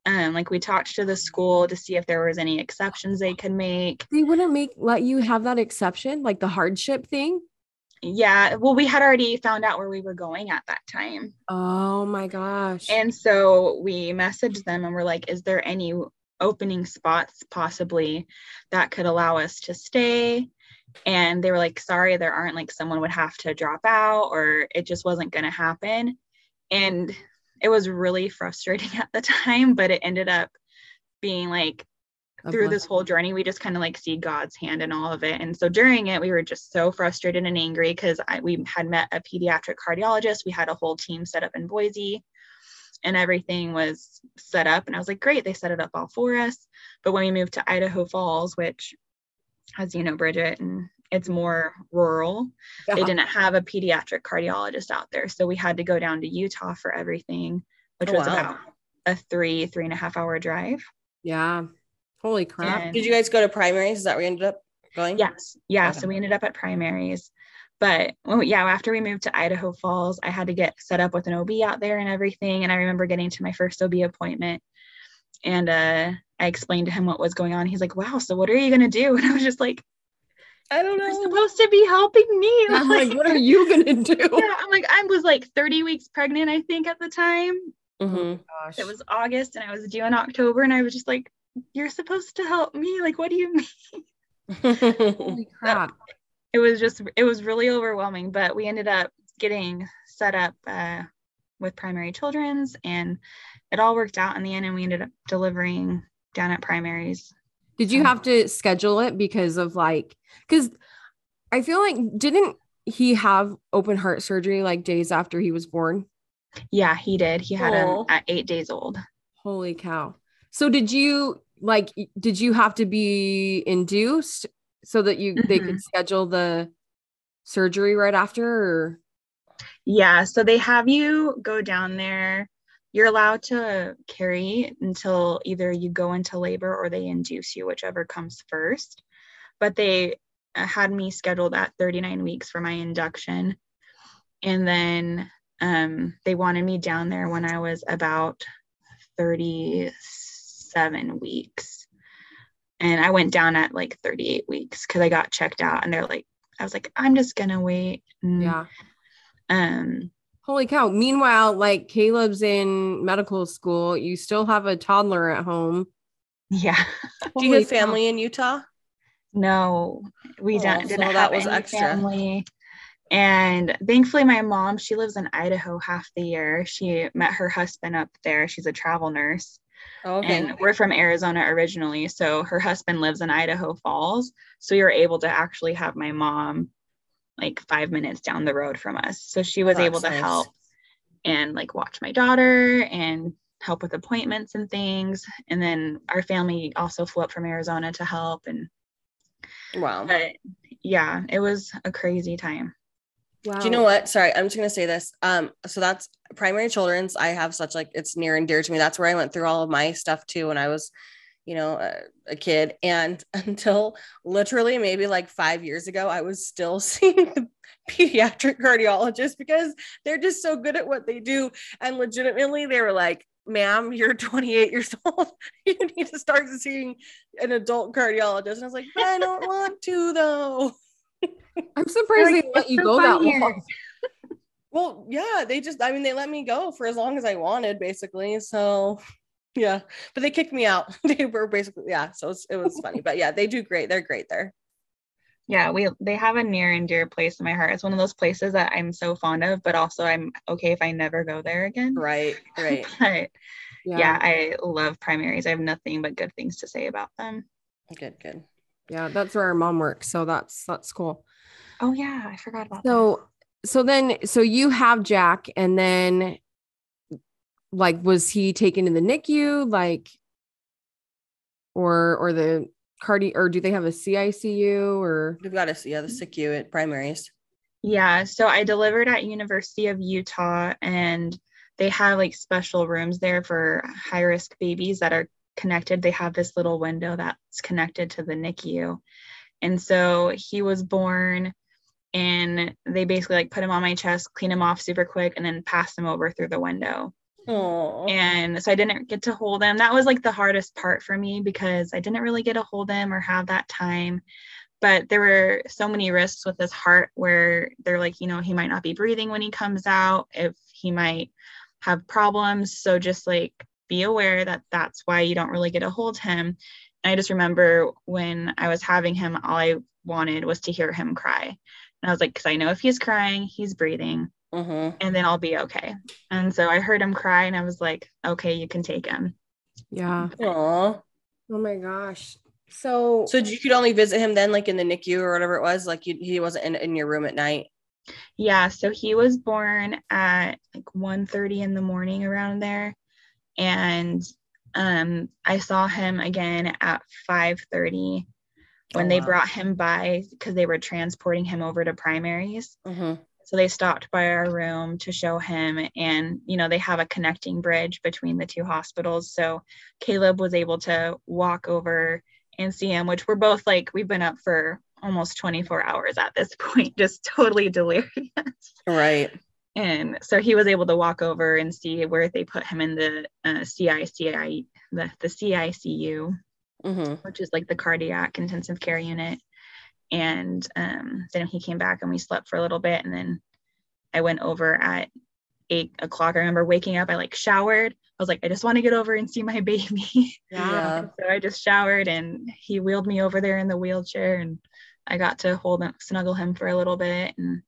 Speaker 3: Um, like we talked to the school to see if there was any exceptions they could make.
Speaker 2: They wouldn't make let you have that exception, like the hardship thing.
Speaker 3: Yeah, well, we had already found out where we were going at that time.
Speaker 2: Oh my gosh!
Speaker 3: And so we messaged them and we're like, "Is there any opening spots possibly that could allow us to stay?" and they were like sorry there aren't like someone would have to drop out or it just wasn't going to happen and it was really frustrating at the time but it ended up being like through this whole journey we just kind of like see god's hand in all of it. And so during it we were just so frustrated and angry because we had met a pediatric cardiologist we had a whole team set up in boise and everything was set up and i was like great they set it up all for us. But when we moved to idaho falls which as you know bridget and it's more rural they didn't have a pediatric cardiologist out there so we had to go down to utah for everything which
Speaker 1: Oh,
Speaker 3: was
Speaker 1: wow.
Speaker 3: about a three three and a half hour drive
Speaker 2: Yeah. Holy crap.
Speaker 3: And-
Speaker 1: Did you guys go to primaries? Is that where you ended up going?
Speaker 3: yes yeah
Speaker 1: Okay.
Speaker 3: so we ended up at primaries but when we, yeah after we moved to idaho falls i had to get set up with an ob out there and everything and i remember getting to my first ob appointment and uh i explained to him what was going on he's like wow so what are you going to do and i was just like
Speaker 1: I don't know.
Speaker 3: you're
Speaker 1: know.
Speaker 3: supposed to be helping me
Speaker 2: I'm like, what are you gonna do?
Speaker 3: yeah i'm like i was like 30 weeks pregnant i think at the time
Speaker 1: Mhm.
Speaker 2: Gosh.
Speaker 3: it was august and i was due in october and i was just like you're supposed to help me like what do you mean
Speaker 2: Holy crap.
Speaker 3: it was just it was really overwhelming but we ended up getting set up uh, with primary children's and it all worked out in the end and we ended up delivering down at primaries
Speaker 2: Did you have to schedule it because of like because I feel like didn't he have open heart surgery like days after he was born?
Speaker 3: yeah he did. He had him at eight days old.
Speaker 2: Holy cow. So did you like did you have to be induced so that you they could mm-hmm. schedule the surgery right after or?
Speaker 3: Yeah so they have you go down there you're allowed to carry until either you go into labor or they induce you whichever comes first. But they uh, had me scheduled at 39 weeks for my induction. And then um, they wanted me down there when i was about 37 weeks. And i went down at like 38 weeks because i got checked out. And they're like i was like i'm just gonna wait. And,
Speaker 2: yeah.
Speaker 3: um
Speaker 2: Holy cow. Meanwhile, like Caleb's in medical school, you still have a toddler at home.
Speaker 3: yeah
Speaker 1: Do you
Speaker 2: Holy
Speaker 1: have
Speaker 2: cow.
Speaker 1: family in Utah?
Speaker 3: No, we
Speaker 1: Oh,
Speaker 3: don't,
Speaker 1: so
Speaker 3: didn't
Speaker 1: that
Speaker 3: have
Speaker 1: was
Speaker 3: any
Speaker 1: extra.
Speaker 3: family. And thankfully, my mom, she lives in Idaho half the year. She met her husband up there. She's a travel nurse.
Speaker 1: Oh, okay.
Speaker 3: And we're from Arizona originally. So her husband lives in Idaho Falls. So you're able to actually have my mom like five minutes down the road from us. So she was
Speaker 1: That's
Speaker 3: able to
Speaker 1: nice.
Speaker 3: help and like watch my daughter and help with appointments and things. And then our family also flew up from Arizona to help. And
Speaker 1: wow.
Speaker 3: but yeah, it was a crazy time.
Speaker 2: Wow.
Speaker 1: Do you know what? Sorry, I'm just gonna say this. Um, so that's primary children's. I have such like it's near and dear to me. That's where I went through all of my stuff too when I was, you know, a, a kid. And until literally maybe like five years ago, I was still seeing the pediatric cardiologist because they're just so good at what they do. And legitimately, they were like, "Ma'am, you're 28 years old. you need to start seeing an adult cardiologist." And I was like, "I don't want to though."
Speaker 2: I'm surprised
Speaker 3: Like,
Speaker 2: they let you go that
Speaker 3: fun here.
Speaker 2: long.
Speaker 1: Well, yeah, they just, I mean, they let me go for as long as I wanted, basically. So, yeah, but they kicked me out. they were basically, yeah. So it's, it was funny, but yeah, they do great. They're great there.
Speaker 3: Yeah, we they have a near and dear place in my heart. It's one of those places that I'm so fond of, but also I'm okay if I never go there again.
Speaker 1: Right, right.
Speaker 3: But yeah. I love primaries. I have nothing but good things to say about them.
Speaker 1: Good, good.
Speaker 2: Yeah, that's where our mom works. So that's that's cool.
Speaker 3: Oh yeah, I forgot about that.
Speaker 2: So so then so you have Jack and then like was he taken in the NICU like or or the cardi or do they have a CICU or
Speaker 1: We've got to see, yeah, the CICU at primaries.
Speaker 3: Yeah, so I delivered at University of Utah and they have like special rooms there for high risk babies that are connected. They have this little window that's connected to the NICU. And so he was born and they basically like put him on my chest, clean him off super quick and then pass him over through the window.
Speaker 1: Oh,
Speaker 3: And so I didn't get to hold him. That was like the hardest part for me because I didn't really get to hold him or have that time. But there were so many risks with his heart where they're like, you know, he might not be breathing when he comes out, if he might have problems. So just like be aware that that's why you don't really get to hold him. And I just remember when I was having him, all I wanted was to hear him cry. And I was like, because I know if he's crying, he's breathing,
Speaker 1: Mhm.
Speaker 3: and then I'll be okay. And so I heard him cry, and I was like, okay, you can take him.
Speaker 2: Yeah.
Speaker 1: Aw.
Speaker 2: Oh my gosh. So,
Speaker 1: So you could only visit him then, like in the NICU or whatever it was. Like you, he wasn't in, in your room at night.
Speaker 3: Yeah, so he was born at like 1:30 in the morning around there. And um I saw him again at 5:30 when
Speaker 1: Oh,
Speaker 3: they brought him by because they were transporting him over to primaries.
Speaker 1: hmm
Speaker 3: So they stopped by our room to show him and you know they have a connecting bridge between the two hospitals. So Caleb was able to walk over and see him, which we're both like we've been up for almost 24 hours at this point, just totally delirious.
Speaker 1: Right.
Speaker 3: And so he was able to walk over and see where they put him in the uh, CICI, the, the CICU,
Speaker 1: hmm
Speaker 3: which is like the cardiac intensive care unit. And um, then he came back and we slept for a little bit. And then I went over at eight o'clock. I remember waking up, I like showered. I was like, I just want to get over and see my baby.
Speaker 2: yeah.
Speaker 3: so I just showered and he wheeled me over there in the wheelchair and I got to hold him, snuggle him for a little bit. And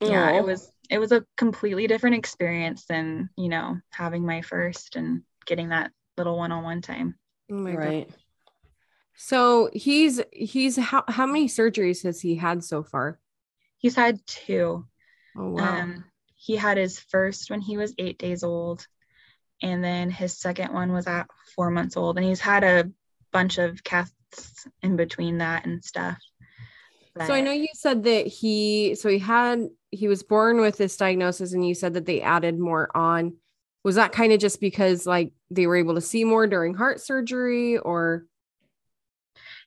Speaker 3: yeah
Speaker 1: Aw.
Speaker 3: it was it was a completely different experience than you know having my first and getting that little one-on-one time
Speaker 2: Oh my God. So he's he's how how many surgeries has he had so far?
Speaker 3: he's had two
Speaker 2: Oh wow.
Speaker 3: um he had his first when he was eight days old and then his second one was at four months old and he's had a bunch of casts in between that and stuff
Speaker 2: so I know you said that he so he had he was born with this diagnosis and you said that they added more on. Was that kind of just because like they were able to see more during heart surgery or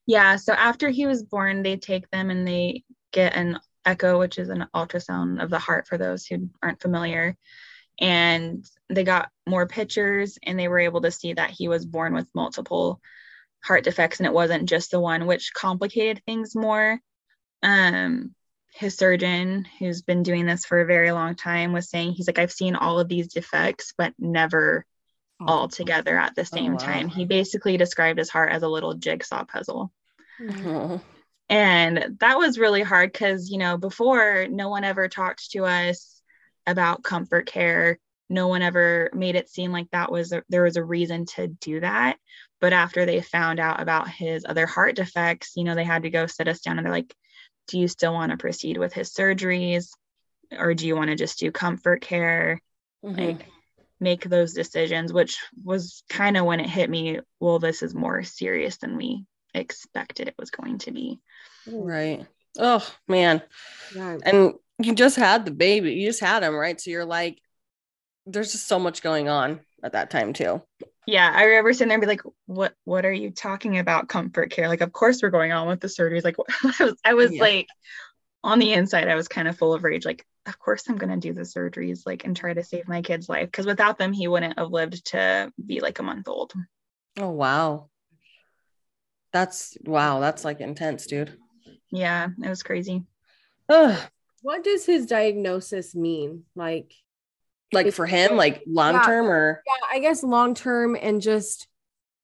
Speaker 3: Yeah. So after he was born, they take them and they get an echo, which is an ultrasound of the heart for those who aren't familiar. And they got more pictures and they were able to see that he was born with multiple heart defects and it wasn't just the one, which complicated things more. Um, his surgeon, who's been doing this for a very long time, was saying he's like, I've seen all of these defects, but never all together at the same
Speaker 1: wow.
Speaker 3: time. He basically described his heart as a little jigsaw puzzle.
Speaker 1: Mhm.
Speaker 3: And that was really hard because, you know, before no one ever talked to us about comfort care. No one ever made it seem like that was a, there was a reason to do that. But after they found out about his other heart defects, you know, they had to go sit us down and they're like, do you still want to proceed with his surgeries? Or do you want to just do comfort care?
Speaker 1: Mhm.
Speaker 3: like make those decisions which was kind of when it hit me well this is more serious than we expected it was going to be
Speaker 1: Right. Oh man.
Speaker 2: Yeah.
Speaker 1: And you just had the baby. You just had him, right? So you're like, there's just so much going on at that time too.
Speaker 3: yeah i remember sitting there and be like what what are you talking about comfort care like of course we're going on with the surgeries like i was, I was
Speaker 1: Yeah.
Speaker 3: like on the inside i was kind of full of rage like of course i'm going to do the surgeries like and try to save my kid's life because without them he wouldn't have lived to be like a month old
Speaker 1: Oh wow. That's wow, that's like intense, dude.
Speaker 3: yeah it was crazy
Speaker 1: Ugh.
Speaker 2: What does his diagnosis mean? Like
Speaker 1: Like for him, like long
Speaker 2: Yeah.
Speaker 1: term or
Speaker 2: yeah, I guess long term and just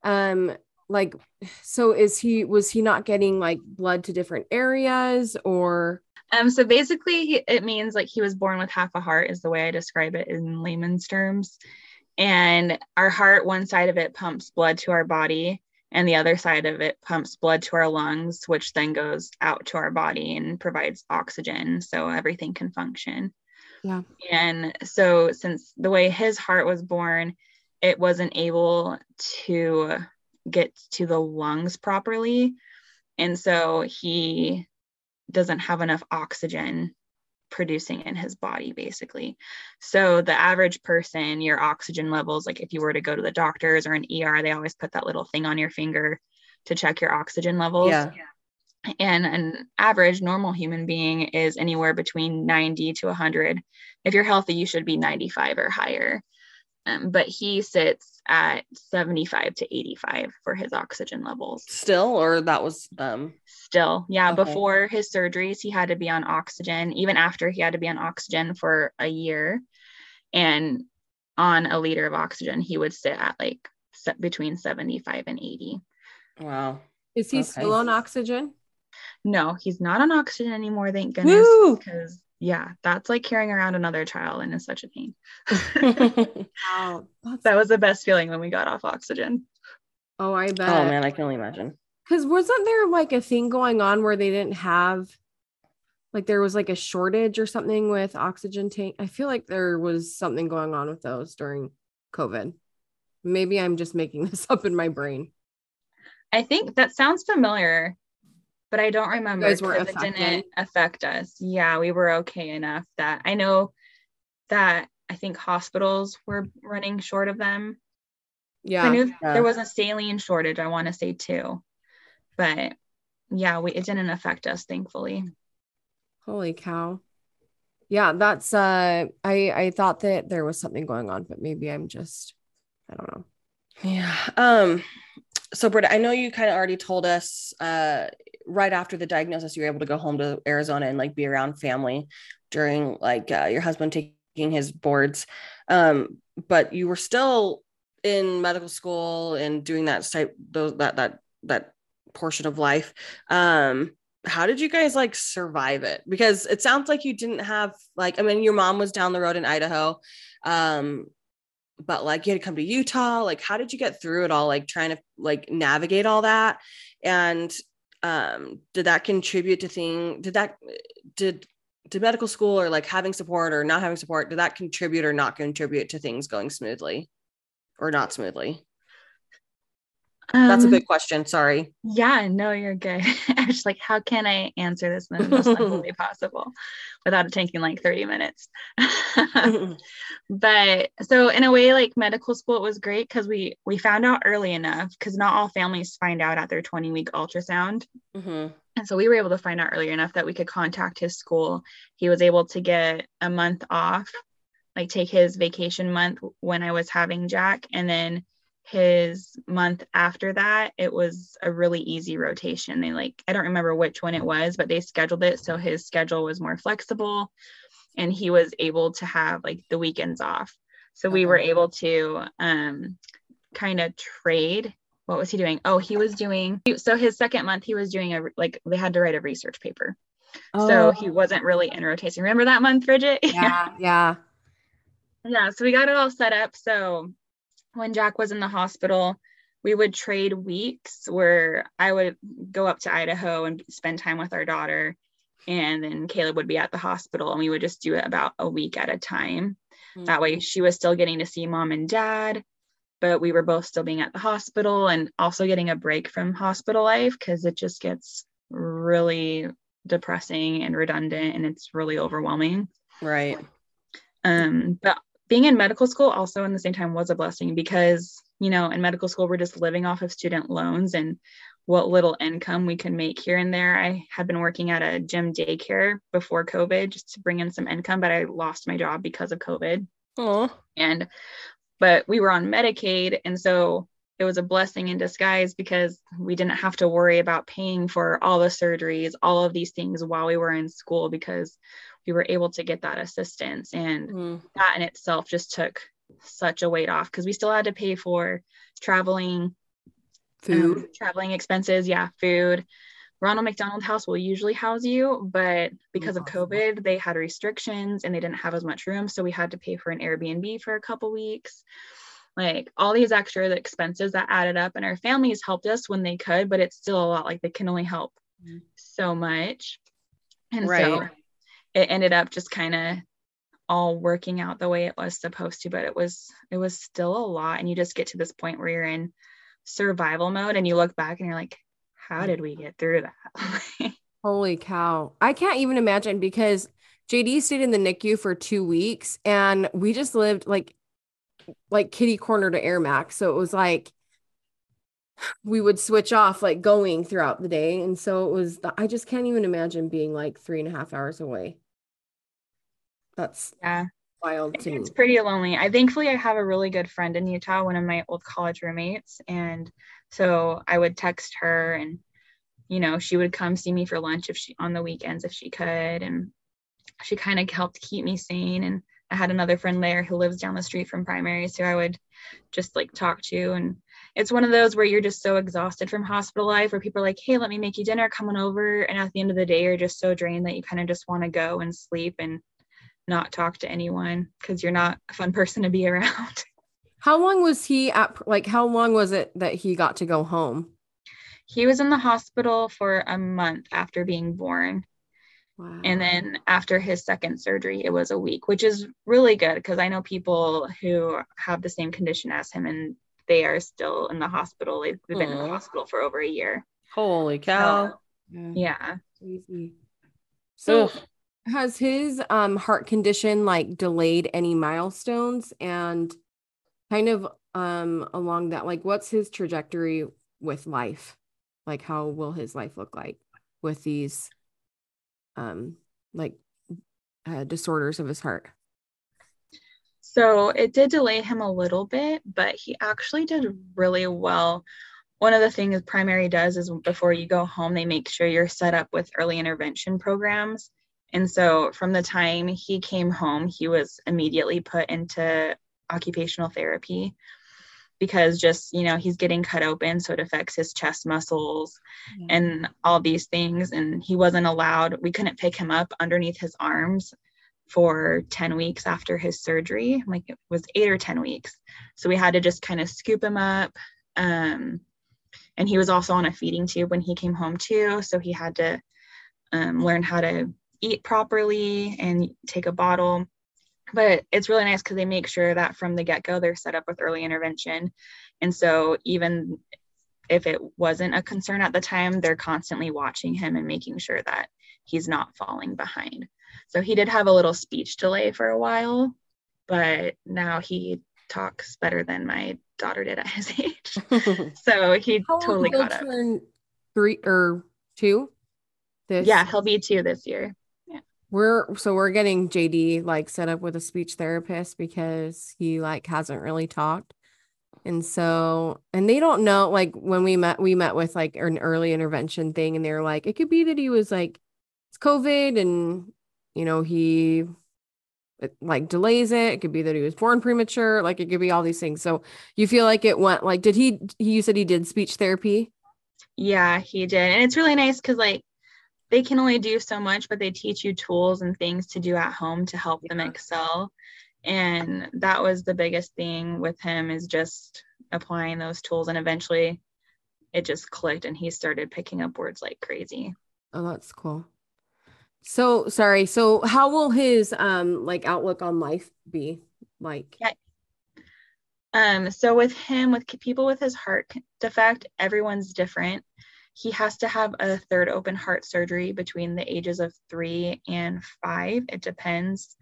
Speaker 2: um like so is he was he not getting like blood to different areas or
Speaker 3: Um, so basically, he- it means like he was born with half a heart, is the way I describe it in layman's terms. And our heart, one side of it pumps blood to our body, and the other side of it pumps blood to our lungs, which then goes out to our body and provides oxygen so everything can function.
Speaker 2: Yeah.
Speaker 3: And so, since the way his heart was born, it wasn't able to get to the lungs properly. And so he doesn't have enough oxygen producing in his body basically. So the average person your oxygen levels like if you were to go to the doctors or an er they always put that little thing on your finger to check your oxygen levels.
Speaker 1: Yeah.
Speaker 3: and an average normal human being is anywhere between 90 to 100 if you're healthy you should be 95 or higher um, but he sits at 75 to 85 for his oxygen levels
Speaker 1: still, or that was um
Speaker 3: still yeah
Speaker 1: Okay.
Speaker 3: before his surgeries he had to be on oxygen even after he had to be on oxygen for a year and on a liter of oxygen he would sit at like se- between 75 and 80
Speaker 1: Wow.
Speaker 2: Is he
Speaker 1: Okay.
Speaker 2: still on oxygen?
Speaker 3: No, he's not on oxygen anymore, thank goodness.
Speaker 2: Woo!
Speaker 3: Because yeah, that's like carrying around another child and is such a pain.
Speaker 2: Wow.
Speaker 3: That was the best feeling when we got off oxygen.
Speaker 2: oh, I bet.
Speaker 1: oh man, I can only imagine.
Speaker 2: Because wasn't there like a thing going on where they didn't have, like, there was like a shortage or something with oxygen tank? I feel like there was something going on with those during COVID. Maybe I'm just making this up in my brain.
Speaker 3: I think that sounds familiar, but I don't remember
Speaker 2: guys weren't
Speaker 3: 'cause it didn't affect us. Yeah, we were okay enough that I know that I think hospitals were running short of them.
Speaker 2: Yeah, I
Speaker 3: knew
Speaker 1: Yeah.
Speaker 3: there was a saline shortage, I want to say too. But yeah, we it didn't affect us, thankfully.
Speaker 2: Holy cow. Yeah, that's uh I I thought that there was something going on, but maybe I'm just I don't know.
Speaker 1: Yeah. Um, so Brita, I know you kind of already told us uh right after the diagnosis, you were able to go home to Arizona and like be around family during like uh, your husband taking his boards. Um, but you were still in medical school and doing that type those that that that portion of life. Um, how did you guys like survive it? Because it sounds like you didn't have like I mean your mom was down the road in Idaho. Um, but like you had to come to Utah. Like, how did you get through it all? Like trying to like navigate all that. And um, did that contribute to thing? Did that did did medical school or like having support or not having support, did that contribute or not contribute to things going smoothly or not smoothly? That's a
Speaker 3: Um,
Speaker 1: big question. Sorry.
Speaker 3: Yeah, no, you're good. I was like, how can I answer this in the most simple way possible without it taking like 30 minutes? but so in a way, like medical school, it was great because we we found out early enough because not all families find out at their 20 week ultrasound.
Speaker 1: Mhm.
Speaker 3: And so we were able to find out earlier enough that we could contact his school. He was able to get a month off, like take his vacation month when I was having Jack. And then his month after that, it was a really easy rotation. They like, I don't remember which one it was, but they scheduled it so his schedule was more flexible and he was able to have like the weekends off. So we were able to um, kind of trade what was he doing? Oh, he was doing so his second month he was doing a like they had to write a research paper. Oh. So he wasn't really in rotation. Remember that month, Bridget?
Speaker 2: Yeah, yeah.
Speaker 3: yeah. So we got it all set up. So when Jack was in the hospital, we would trade weeks where I would go up to Idaho and spend time with our daughter. And then Caleb would be at the hospital and we would just do it about a week at a time. That way she was still getting to see mom and dad, but we were both still being at the hospital and also getting a break from hospital life because it just gets really depressing and redundant and it's really overwhelming.
Speaker 1: Right.
Speaker 3: Um, but being in medical school also in the same time was a blessing because, you know, in medical school, we're just living off of student loans and what little income we could make here and there. I had been working at a gym daycare before COVID just to bring in some income, but I lost my job because of COVID.
Speaker 1: Oh,
Speaker 3: and but we were on medicaid. And so it was a blessing in disguise because we didn't have to worry about paying for all the surgeries all of these things while we were in school because we were able to get that assistance. And
Speaker 1: Mm-hmm.
Speaker 3: that in itself just took such a weight off because we still had to pay for traveling
Speaker 2: Food.
Speaker 3: um, traveling expenses. Yeah food. Ronald mcdonald house will usually house you but because of covid they had restrictions and they didn't have as much room. So we had to pay for an airbnb for a couple weeks like all these extra expenses that added up and our families helped us when they could but it's still a lot like they can only help
Speaker 2: Mhm.
Speaker 3: so much and so it ended up just kind of all working out the way it was supposed to but it was it was still a lot and you just get to this point where you're in survival mode and you look back and you're like how did we get through that
Speaker 2: Holy cow. I can't even imagine because JD stayed in the NICU for two weeks and we just lived like like kitty corner to Air Max. So it was like we would switch off like going throughout the day. And so it was I just can't even imagine being like three and a half hours away. That's
Speaker 3: yeah
Speaker 2: wild to me.
Speaker 3: it's pretty lonely i thankfully i have a really good friend in utah one of my old college roommates and so i would text her and you know she would come see me for lunch if she on the weekends if she could and she kind of helped keep me sane and I had another friend there who lives down the street from primary. So I would just like talk to. And it's one of those where you're just so exhausted from hospital life where people are like, hey, let me make you dinner, come on over. And at the end of the day, you're just so drained that you kind of just want to go and sleep and not talk to anyone because you're not a fun person to be around.
Speaker 2: How long was he at like how long was it that he got to go home?
Speaker 3: He was in the hospital for a month after being born.
Speaker 2: Wow.
Speaker 3: And then after his second surgery, it was a week, which is really good because I know people who have the same condition as him and they are still in the hospital. They've been in the hospital for over a year.
Speaker 1: Holy cow.
Speaker 3: Yeah.
Speaker 2: Crazy. So
Speaker 1: Ugh.
Speaker 2: has his um heart condition like delayed any milestones and kind of um along that like what's his trajectory with life? Like how will his life look like with these um like uh, disorders of his heart?
Speaker 3: So it did delay him a little bit, but he actually did really well. One of the things primary does is before you go home, they make sure you're set up with early intervention programs. And so from the time he came home, he was immediately put into occupational therapy because just, you know, he's getting cut open. So it affects his chest muscles and all these things. And he wasn't allowed, we couldn't pick him up underneath his arms for 10 weeks after his surgery. Like it was eight or 10 weeks. So we had to just kind of scoop him up. Um, and he was also on a feeding tube when he came home too. So he had to um, learn how to eat properly and take a bottle. But it's really nice because they make sure that from the get go, they're set up with early intervention. And so even if it wasn't a concern at the time, they're constantly watching him and making sure that he's not falling behind. So he did have a little speech delay for a while, but now he talks better than my daughter did at his age. So he
Speaker 2: How
Speaker 3: totally
Speaker 2: will
Speaker 3: caught up.
Speaker 2: three or two? This
Speaker 3: Yeah, he'll be two this year.
Speaker 2: We're so we're getting JD like set up with a speech therapist because he like hasn't really talked. And so and they don't know like when we met we met with like an early intervention thing and they're like it could be that he was like it's COVID and you know he it, like delays it. It could be that he was born premature. Like it could be all these things. So you feel like it went like did he he you said he did speech therapy?
Speaker 3: Yeah, he did. And it's really nice because like they can only do so much, but they teach you tools and things to do at home to help them excel. And that was the biggest thing with him is just applying those tools. And eventually it just clicked and he started picking up words like crazy.
Speaker 2: Oh, that's cool. So sorry. So how will his um like outlook on life be like?
Speaker 3: Yeah. Um, so with him, with people with his heart defect, everyone's different. He has to have a third open heart surgery between the ages of three and five. It depends.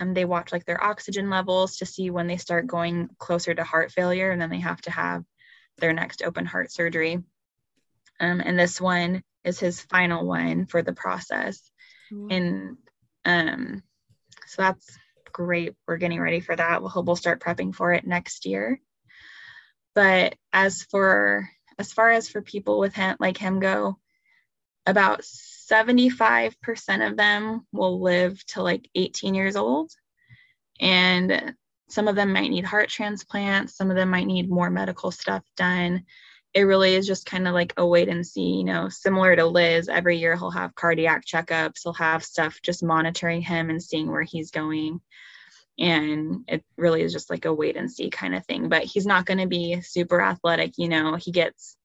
Speaker 3: Um, they watch like their oxygen levels to see when they start going closer to heart failure, and then they have to have their next open heart surgery. Um, and this one is his final one for the process and um so that's great we're getting ready for that we'll, we'll start prepping for it next year but as for as far as for people with him like him go about 75% of them will live to like 18 years old and some of them might need heart transplants some of them might need more medical stuff done it really is just kind of like a wait and see, you know, similar to Liz. Every year he'll have cardiac checkups, he'll have stuff just monitoring him and seeing where he's going. And it really is just like a wait and see kind of thing. But he's not going to be super athletic, you know, he gets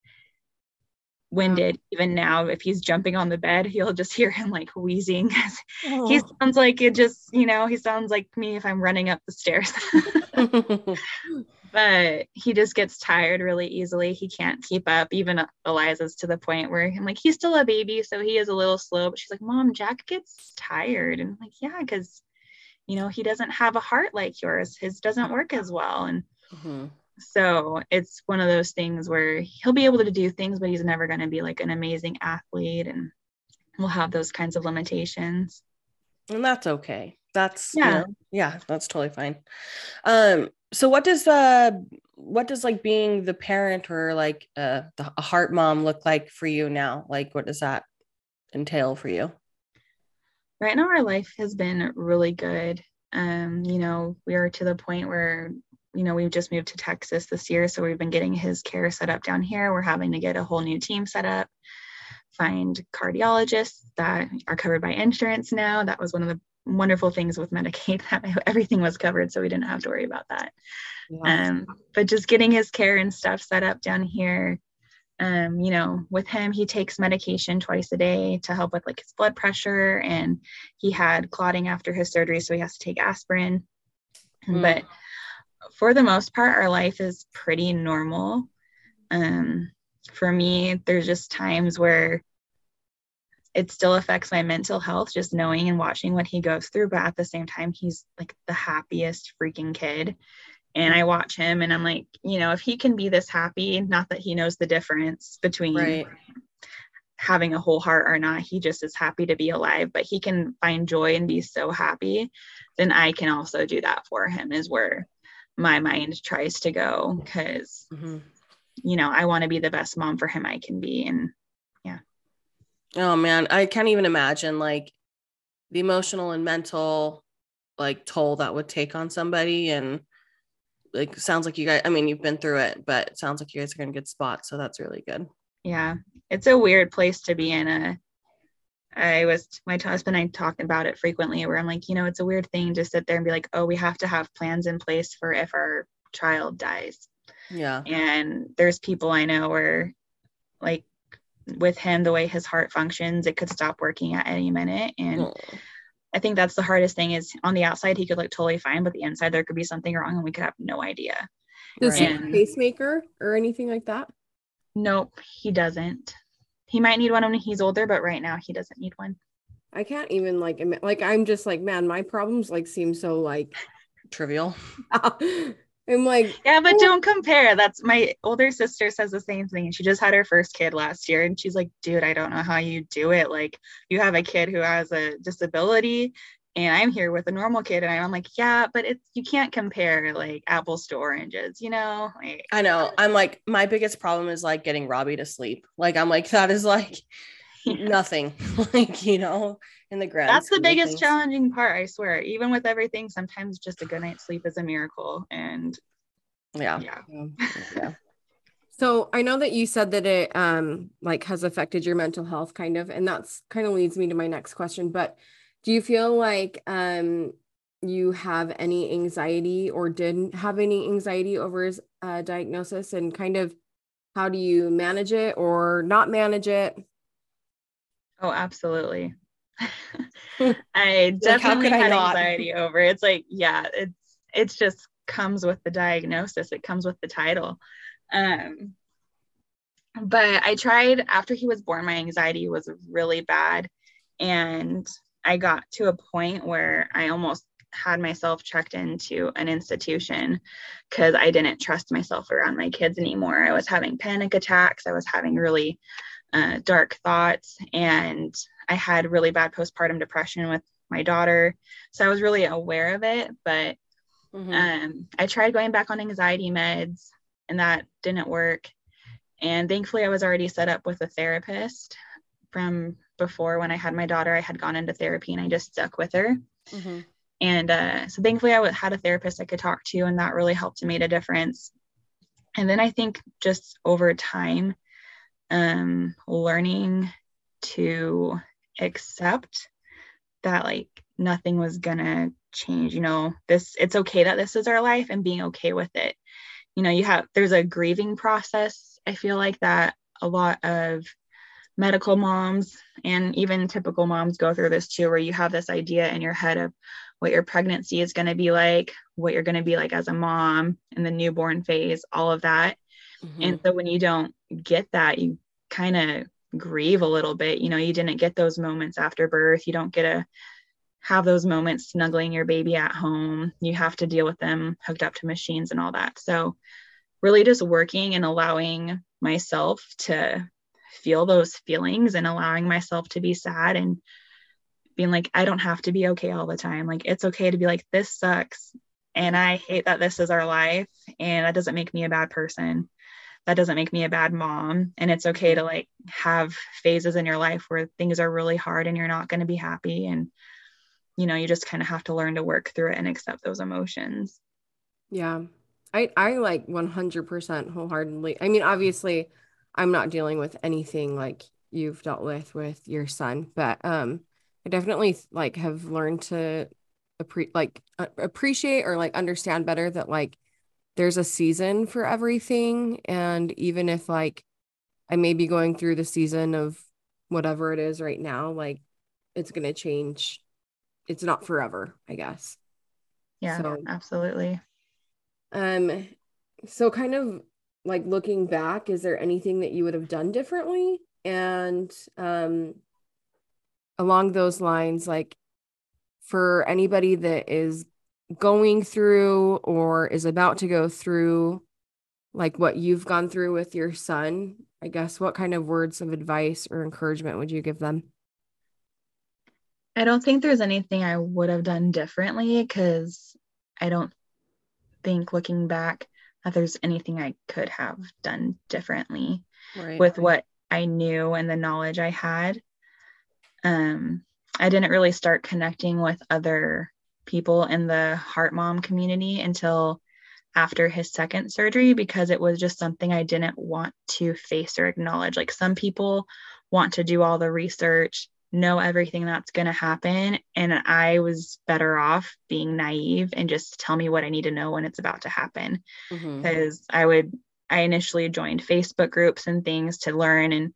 Speaker 3: winded uh-huh. even now if he's jumping on the bed you'll just hear him like wheezing he oh. sounds like it just you know he sounds like me if i'm running up the stairs but he just gets tired really easily. He can't keep up. Even Eliza's to the point where I'm like, he's still a baby, so he is a little slow. But she's like, Mom, Jack gets tired. And I'm like, yeah, because you know, he doesn't have a heart like yours. His doesn't work as well. And
Speaker 1: Mhm.
Speaker 3: so it's one of those things where he'll be able to do things, but he's never going to be like an amazing athlete and we'll have those kinds of limitations.
Speaker 1: and that's okay that's you
Speaker 3: Yeah.
Speaker 1: know, yeah that's totally fine um so what does uh what does like being the parent or like uh the, a heart mom look like for you now like what does that entail for you
Speaker 3: right now our life has been really good Um, you know, we are to the point where, you know, we've just moved to Texas this year. So we've been getting his care set up down here. We're having to get a whole new team set up, find cardiologists that are covered by insurance now. That was one of the wonderful things with Medicaid that everything was covered. So we didn't have to worry about that. Yeah. Um, but just getting his care and stuff set up down here. Um, you know, with him, he takes medication twice a day to help with like his blood pressure, and he had clotting after his surgery, so he has to take aspirin. Mm. But for the most part, our life is pretty normal. Um, for me, there's just times where it still affects my mental health just knowing and watching what he goes through but at the same time he's like the happiest freaking kid and I watch him and I'm like, you know, if he can be this happy, not that he knows the difference between right. having a whole heart or not, he just is happy to be alive, but he can find joy and be so happy, then I can also do that for him, is where my mind tries to go because, mm-hmm. you know, I want to be the best mom for him I can be. And yeah.
Speaker 1: Oh man, I can't even imagine like the emotional and mental like toll that would take on somebody and like sounds like you guys i mean you've been through it but it sounds like you guys are in a good spot so that's really good.
Speaker 3: Yeah it's a weird place to be in a i was my husband and i talked about it frequently where i'm like you know it's a weird thing to sit there and be like oh we have to have plans in place for if our child dies.
Speaker 1: Yeah.
Speaker 3: And there's people i know where like with him the way his heart functions it could stop working at any minute and. I think that's the hardest thing is on the outside he could look totally fine, but the inside there could be something wrong and we could have no idea.
Speaker 2: Does he have a pacemaker or anything like that?
Speaker 3: Nope, he doesn't. He might need one when he's older, but right now he doesn't need one.
Speaker 2: I can't even like like I'm just like man, my problems like seem so like
Speaker 1: trivial.
Speaker 2: I'm like,
Speaker 3: yeah, but don't compare. That's my older sister says the same thing. She just had her first kid last year, and she's like, dude, I don't know how you do it. Like, you have a kid who has a disability, and I'm here with a normal kid, and I'm like, yeah, but it's you can't compare like apples to oranges, you know? Like,
Speaker 1: I know. Uh, I'm like, my biggest problem is like getting Robbie to sleep. Like, I'm like, that is like yeah. Nothing. like, you know, in the ground.
Speaker 3: That's the biggest things. challenging part, I swear. Even with everything, sometimes just a good night's sleep is a miracle. And
Speaker 1: yeah.
Speaker 3: Yeah.
Speaker 2: yeah. So I know that you said that it um like has affected your mental health kind of and that's kind of leads me to my next question but do you feel like um you have any anxiety or didn't have any anxiety over his uh, diagnosis and kind of how do you manage it or not manage it?
Speaker 3: Oh, absolutely. I definitely like, had I anxiety over it. It's like, yeah, it's it's just comes with the diagnosis. It comes with the title. Um, but I tried after he was born, my anxiety was really bad. And I got to a point where I almost had myself checked into an institution because I didn't trust myself around my kids anymore. I was having panic attacks. I was having really uh, dark thoughts. And I had really bad postpartum depression with my daughter. So I was really aware of it, but mm-hmm. um, I tried going back on anxiety meds and that didn't work. And thankfully, I was already set up with a therapist from before when I had my daughter. I had gone into therapy and I just stuck with her. Mm-hmm. And uh, so thankfully, I had a therapist I could talk to, and that really helped and made a difference. And then I think just over time, um, learning to accept that like nothing was gonna change you know this it's okay that this is our life and being okay with it. You know you have there's a grieving process i feel like that a lot of medical moms and even typical moms go through this too where you have this idea in your head of what your pregnancy is going to be like what you're going to be like as a mom in the newborn phase all of that mm-hmm. and so when you don't get that you kind of grieve a little bit. You know, you didn't get those moments after birth. You don't get to have those moments snuggling your baby at home. You have to deal with them hooked up to machines and all that. So, really just working and allowing myself to feel those feelings and allowing myself to be sad and being like, I don't have to be okay all the time. Like, it's okay to be like, this sucks. And I hate that this is our life. And that doesn't make me a bad person that doesn't make me a bad mom and it's okay to like have phases in your life where things are really hard and you're not going to be happy and you know, you just kind of have to learn to work through it and accept those emotions.
Speaker 2: Yeah. I I like 100% wholeheartedly. I mean, obviously, I'm not dealing with anything like you've dealt with with your son, but um I definitely like have learned to appre- like uh, appreciate or like understand better that like there's a season for everything and even if like I may be going through the season of whatever it is right now, like it's going to change. It's not forever, I guess.
Speaker 3: Yeah, so, absolutely.
Speaker 2: Um so kind of like looking back, is there anything that you would have done differently? And um along those lines like for anybody that is going through or is about to go through like what you've gone through with your son, I guess what kind of words of advice or encouragement would you give them?
Speaker 3: I don't think there's anything I would have done differently because I don't think looking back that there's anything I could have done differently right. with what I knew and the knowledge I had. Um, I didn't really start connecting with other people in the heart mom community until after his second surgery because it was just something I didn't want to face or acknowledge. Like some people want to do all the research, know everything that's going to happen. And I was better off being naive and just tell me what I need to know when it's about to happen. Because mm-hmm. I would, I initially joined Facebook groups and things to learn and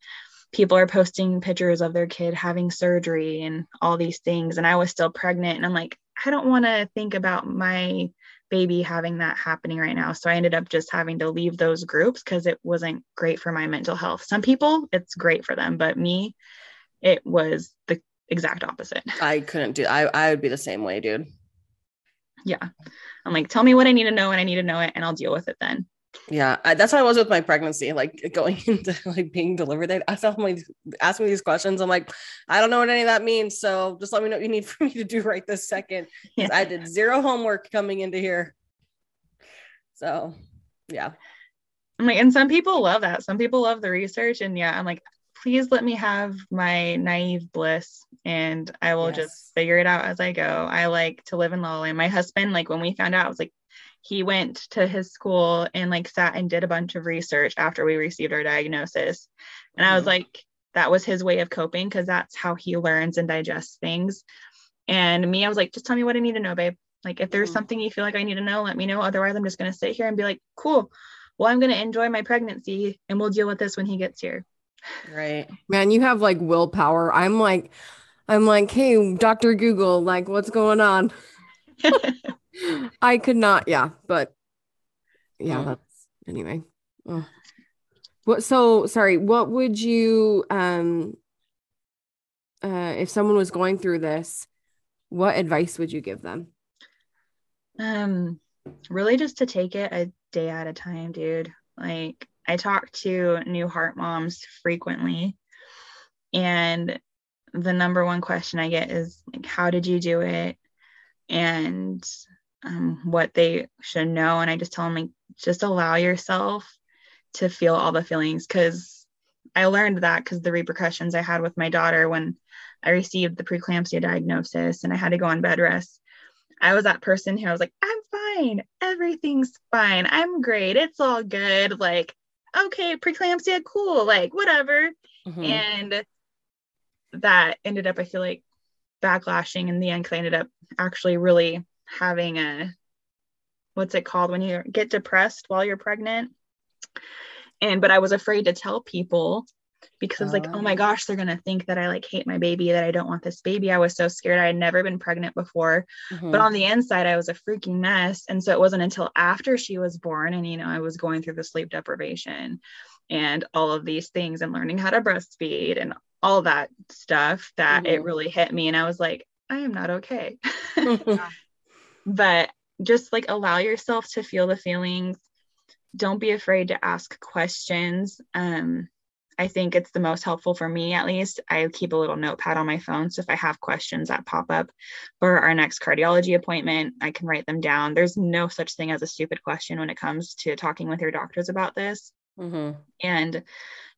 Speaker 3: people are posting pictures of their kid having surgery and all these things. And I was still pregnant. And I'm like, I don't want to think about my baby having that happening right now. So I ended up just having to leave those groups because it wasn't great for my mental health. Some people, it's great for them, but me, it was the exact opposite.
Speaker 1: I couldn't do I I would be the same way, dude.
Speaker 3: Yeah. I'm like, tell me what I need to know and I need to know it and I'll deal with it then.
Speaker 1: Yeah, I, that's how I was with my pregnancy. Like going into like being delivered, they I felt like asking me these questions. I'm like, I don't know what any of that means. So just let me know what you need for me to do right this second. Yeah. I did zero homework coming into here. So yeah.
Speaker 3: I'm like, and some people love that. Some people love the research. And yeah, I'm like, please let me have my naive bliss and I will yes. just figure it out as I go. I like to live in la and my husband, like when we found out, I was like, he went to his school and like sat and did a bunch of research after we received our diagnosis. And mm-hmm. I was mm-hmm. like, that was his way of coping because that's how he learns and digests things. And me, I was like, just tell me what I need to know, babe. Like, if there's mm-hmm. something you feel like I need to know, let me know. Otherwise, I'm just going to sit here and be like, cool. Well, I'm going to enjoy my pregnancy and we'll deal with this when he gets here.
Speaker 1: Right.
Speaker 2: Man, you have like willpower. I'm like, I'm like, hey, Dr. Google, like, what's going on? I could not, yeah, but yeah, that's anyway. Oh. What so sorry, what would you um uh if someone was going through this, what advice would you give them?
Speaker 3: Um really just to take it a day at a time, dude. Like I talk to new heart moms frequently and the number one question I get is like how did you do it? And um, what they should know. And I just tell them, like, just allow yourself to feel all the feelings. Cause I learned that because the repercussions I had with my daughter when I received the preeclampsia diagnosis and I had to go on bed rest. I was that person who I was like, I'm fine. Everything's fine. I'm great. It's all good. Like, okay, preeclampsia, cool. Like, whatever. Mm-hmm. And that ended up, I feel like, backlashing in the end because I ended up actually really having a what's it called when you get depressed while you're pregnant and but i was afraid to tell people because I was like, oh my oh. gosh, they're gonna think that I like hate my baby, that I don't want this baby. I was so scared. I had never been pregnant before, mm-hmm. but on the inside, I was a freaking mess. And so it wasn't until after she was born, and you know, I was going through the sleep deprivation and all of these things, and learning how to breastfeed and all that stuff that mm-hmm. it really hit me. And I was like, I am not okay. but just like allow yourself to feel the feelings. Don't be afraid to ask questions. Um, i think it's the most helpful for me at least. I keep a little notepad on my phone so if i have questions that pop up for our next cardiology appointment i can write them down. There's no such thing as a stupid question when it comes to talking with your doctors about this. Mm-hmm. and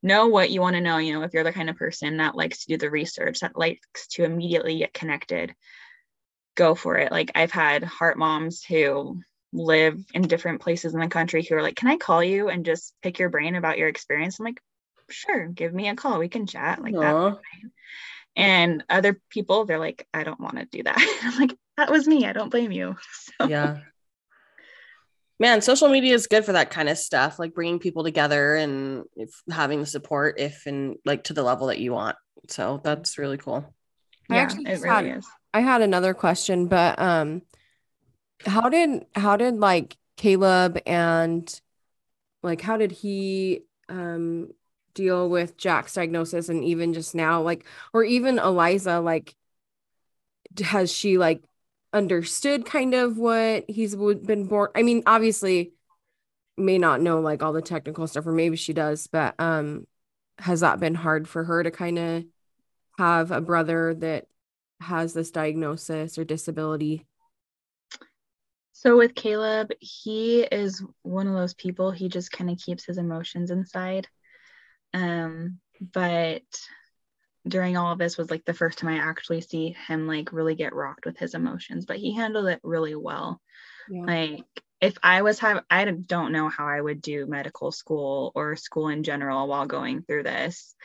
Speaker 3: know what you want to know you know if you're the kind of person that likes to do the research that likes to immediately get connected go for it. Like I've had heart moms who live in different places in the country who are like, Can I call you and just pick your brain about your experience? I'm like, Sure, give me a call. We can chat like that. And other people, they're like, I don't want to do that. I'm like, That was me. I don't blame you.
Speaker 1: So. Yeah. Man, social media is good for that kind of stuff, like bringing people together and having the support if and like to the level that you want. So that's really cool.
Speaker 2: I yeah, actually it really had, is. I had another question, but um how did how did like Caleb and like how did he um deal with Jack's diagnosis and even just now like or even Eliza like has she like understood kind of what he's been born? I mean obviously may not know like all the technical stuff or maybe she does but um has that been hard for her to kind of have a brother that has this diagnosis or disability
Speaker 3: so with Caleb, he is one of those people, he just kind of keeps his emotions inside. Um, but during all of this was like the first time I actually see him like really get rocked with his emotions, but he handled it really well. Yeah. Like if I was have I don't know how I would do medical school or school in general while going through this.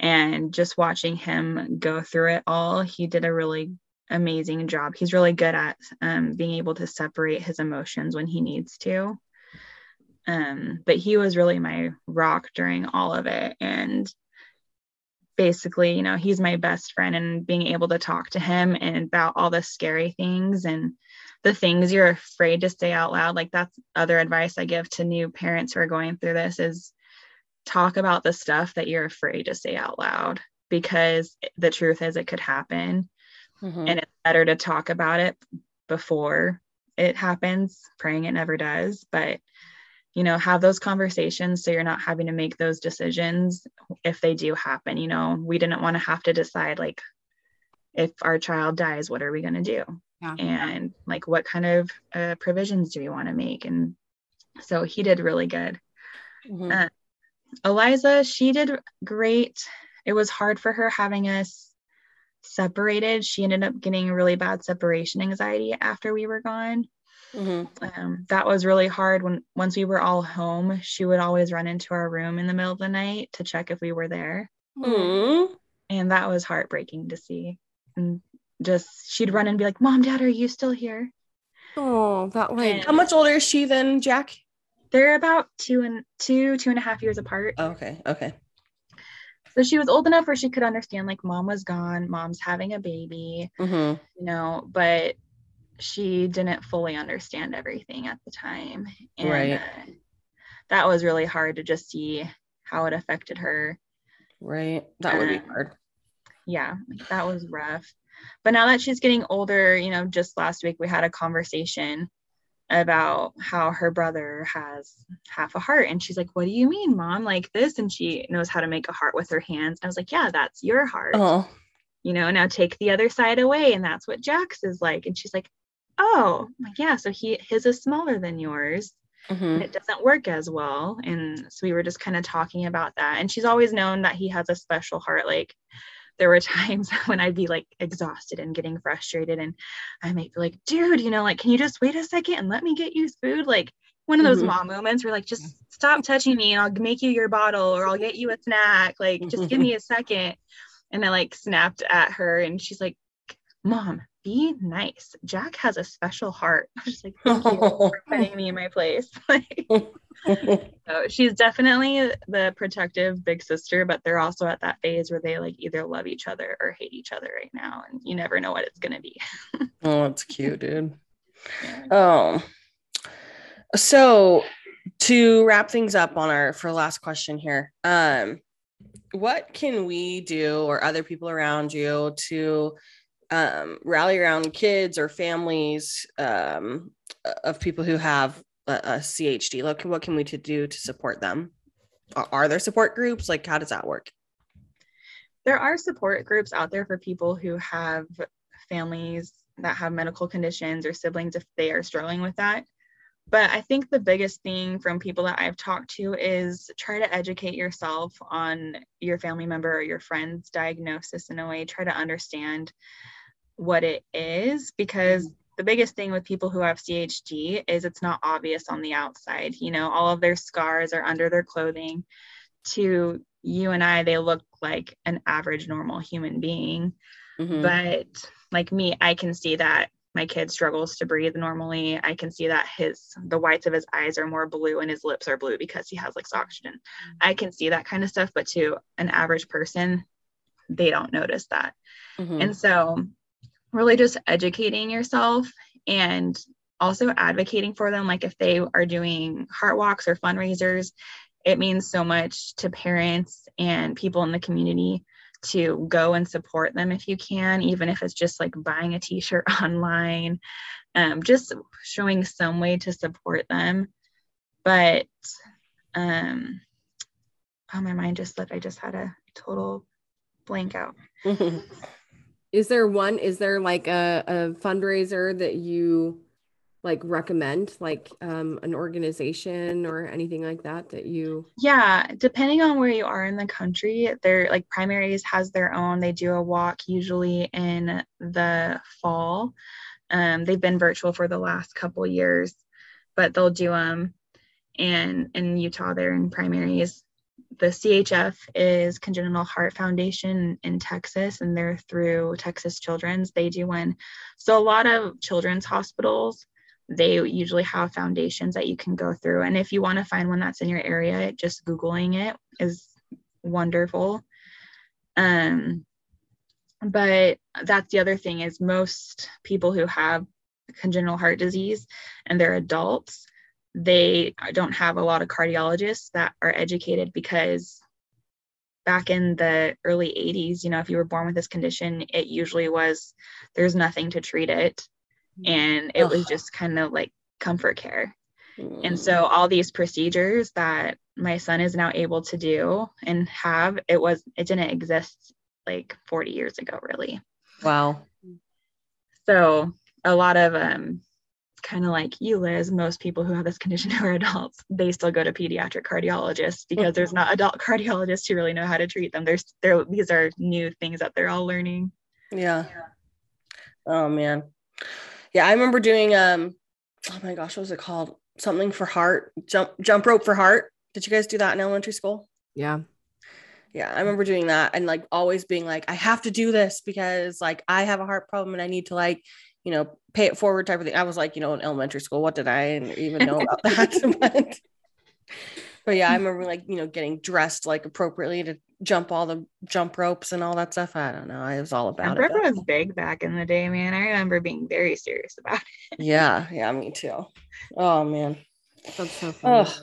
Speaker 3: And just watching him go through it all, he did a really amazing job. He's really good at um, being able to separate his emotions when he needs to. Um, but he was really my rock during all of it. And basically, you know, he's my best friend and being able to talk to him and about all the scary things and the things you're afraid to say out loud. Like that's other advice I give to new parents who are going through this is talk about the stuff that you're afraid to say out loud because the truth is it could happen Mm-hmm. And it's better to talk about it before it happens, praying it never does. But, you know, have those conversations so you're not having to make those decisions if they do happen. You know, we didn't want to have to decide, like, if our child dies, what are we going to do? Yeah. And like, what kind of uh, provisions do we want to make? And so he did really good. Mm-hmm. Uh, Eliza, she did great. It was hard for her having us separated. She ended up getting really bad separation anxiety after we were gone. Mm-hmm. Um, that was really hard when once we were all home, she would always run into our room in the middle of the night to check if we were there. Mm-hmm. And that was heartbreaking to see. And just she'd run and be like, Mom, Dad, are you still here?
Speaker 2: Oh, that way.
Speaker 1: How much older is she than Jack?
Speaker 3: They're about two and two, two and a half years apart.
Speaker 1: Okay. Okay.
Speaker 3: So she was old enough where she could understand like mom was gone, mom's having a baby, mm-hmm. you know, but she didn't fully understand everything at the time. And right. uh, that was really hard to just see how it affected her.
Speaker 1: Right. That would be hard.
Speaker 3: Yeah, that was rough. But now that she's getting older, you know, just last week we had a conversation about how her brother has half a heart. And she's like, What do you mean, mom? Like this? And she knows how to make a heart with her hands. And I was like, Yeah, that's your heart. Oh. You know, now take the other side away. And that's what Jack's is like. And she's like, Oh, like, yeah. So he his is smaller than yours. Mm-hmm. It doesn't work as well. And so we were just kind of talking about that. And she's always known that he has a special heart. Like there were times when I'd be like exhausted and getting frustrated, and I might be like, dude, you know, like, can you just wait a second and let me get you food? Like, one of those mm-hmm. mom moments where like just stop touching me and I'll make you your bottle or I'll get you a snack. Like just give me a second. And I like snapped at her and she's like mom be nice. Jack has a special heart. I was just like thank you for putting me in my place. Like so she's definitely the protective big sister, but they're also at that phase where they like either love each other or hate each other right now, and you never know what it's gonna be.
Speaker 1: oh, that's cute, dude. Yeah. Oh, so to wrap things up on our for last question here, um, what can we do or other people around you to um, rally around kids or families um, of people who have a, a CHD? Look, what can we to do to support them? Are, are there support groups? Like, how does that work?
Speaker 3: There are support groups out there for people who have families that have medical conditions or siblings if they are struggling with that. But I think the biggest thing from people that I've talked to is try to educate yourself on your family member or your friend's diagnosis in a way, try to understand what it is because mm-hmm. The biggest thing with people who have CHD is it's not obvious on the outside. You know, all of their scars are under their clothing. To you and I, they look like an average, normal human being. Mm-hmm. But like me, I can see that my kid struggles to breathe normally. I can see that his the whites of his eyes are more blue and his lips are blue because he has like oxygen. I can see that kind of stuff, but to an average person, they don't notice that. Mm-hmm. And so really just educating yourself and also advocating for them. Like if they are doing heart walks or fundraisers, it means so much to parents and people in the community to go and support them if you can, even if it's just like buying a t shirt online, um, just showing some way to support them. But um, oh, my mind just slipped. I just had a total blank out.
Speaker 2: is there one is there like a, a fundraiser that you like recommend like um, an organization or anything like that that you
Speaker 3: yeah depending on where you are in the country they're like Primary's has their own. They do a walk usually in the fall. Um, they've been virtual for the last couple years but they'll do them and in utah they're in Primary's the CHF is Congenital Heart Foundation in Texas, and they're through Texas Children's. They do one. So, a lot of children's hospitals, they usually have foundations that you can go through. And if you want to find one that's in your area, just Googling it is wonderful. Um, but that's the other thing is most people who have congenital heart disease and they're adults they don't have a lot of cardiologists that are educated because back in the early 80s, you know, if you were born with this condition, it usually was there's nothing to treat it. And it Ugh. was just kind of like comfort care. Mm. And so all these procedures that my son is now able to do and have, it was it didn't exist like 40 years ago, really.
Speaker 1: Wow.
Speaker 3: So a lot of um kind of like you, Liz, most people who have this condition who are adults, they still go to pediatric cardiologists because there's not adult cardiologists who really know how to treat them. There's there these are new things that they're all learning.
Speaker 1: Yeah. yeah. Oh man. Yeah, I remember doing um oh my gosh, what was it called? Something for heart, jump jump rope for heart. Did you guys do that in elementary school?
Speaker 2: Yeah.
Speaker 1: Yeah, I remember doing that and like always being like, I have to do this because like I have a heart problem and I need to like you know, pay it forward type of thing. I was like, you know, in elementary school, what did I even know about that? but, but yeah, I remember like, you know, getting dressed like appropriately to jump all the jump ropes and all that stuff. I don't know. I was all about
Speaker 3: jump it. was big back in the day, man. I remember being very serious about
Speaker 1: it. yeah. Yeah. Me too. Oh man. That's so funny. Oh,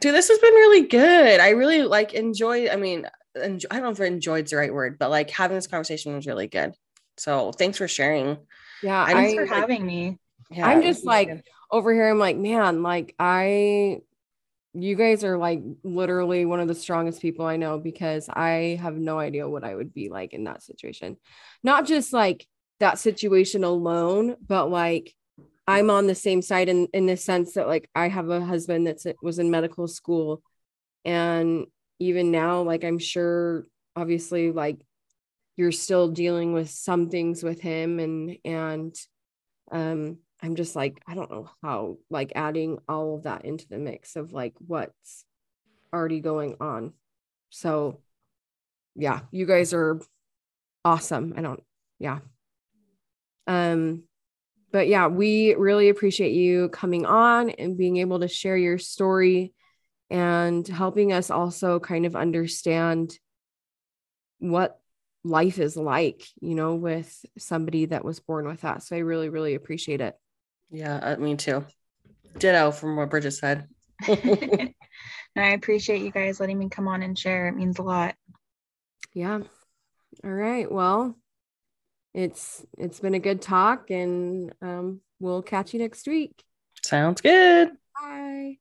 Speaker 1: dude, this has been really good. I really like enjoy. I mean, enjoy, I don't know if enjoyed's the right word, but like having this conversation was really good. So thanks for sharing
Speaker 2: yeah.
Speaker 3: Thanks I, for having me.
Speaker 2: Yeah, I'm just like good. over here. I'm like, man, like I, you guys are like literally one of the strongest people I know because I have no idea what I would be like in that situation. Not just like that situation alone, but like I'm on the same side in in the sense that like I have a husband that was in medical school, and even now, like I'm sure, obviously, like you're still dealing with some things with him and and um i'm just like i don't know how like adding all of that into the mix of like what's already going on. So yeah you guys are awesome. I don't yeah. Um but yeah we really appreciate you coming on and being able to share your story and helping us also kind of understand what life is like, you know, with somebody that was born with that. So I really, really appreciate it.
Speaker 1: Yeah, uh, me too. Ditto from what Bridget said.
Speaker 3: I appreciate you guys letting me come on and share. It means a lot.
Speaker 2: Yeah. All right. Well, it's it's been a good talk and um, we'll catch you next week.
Speaker 1: Sounds good.
Speaker 2: Bye.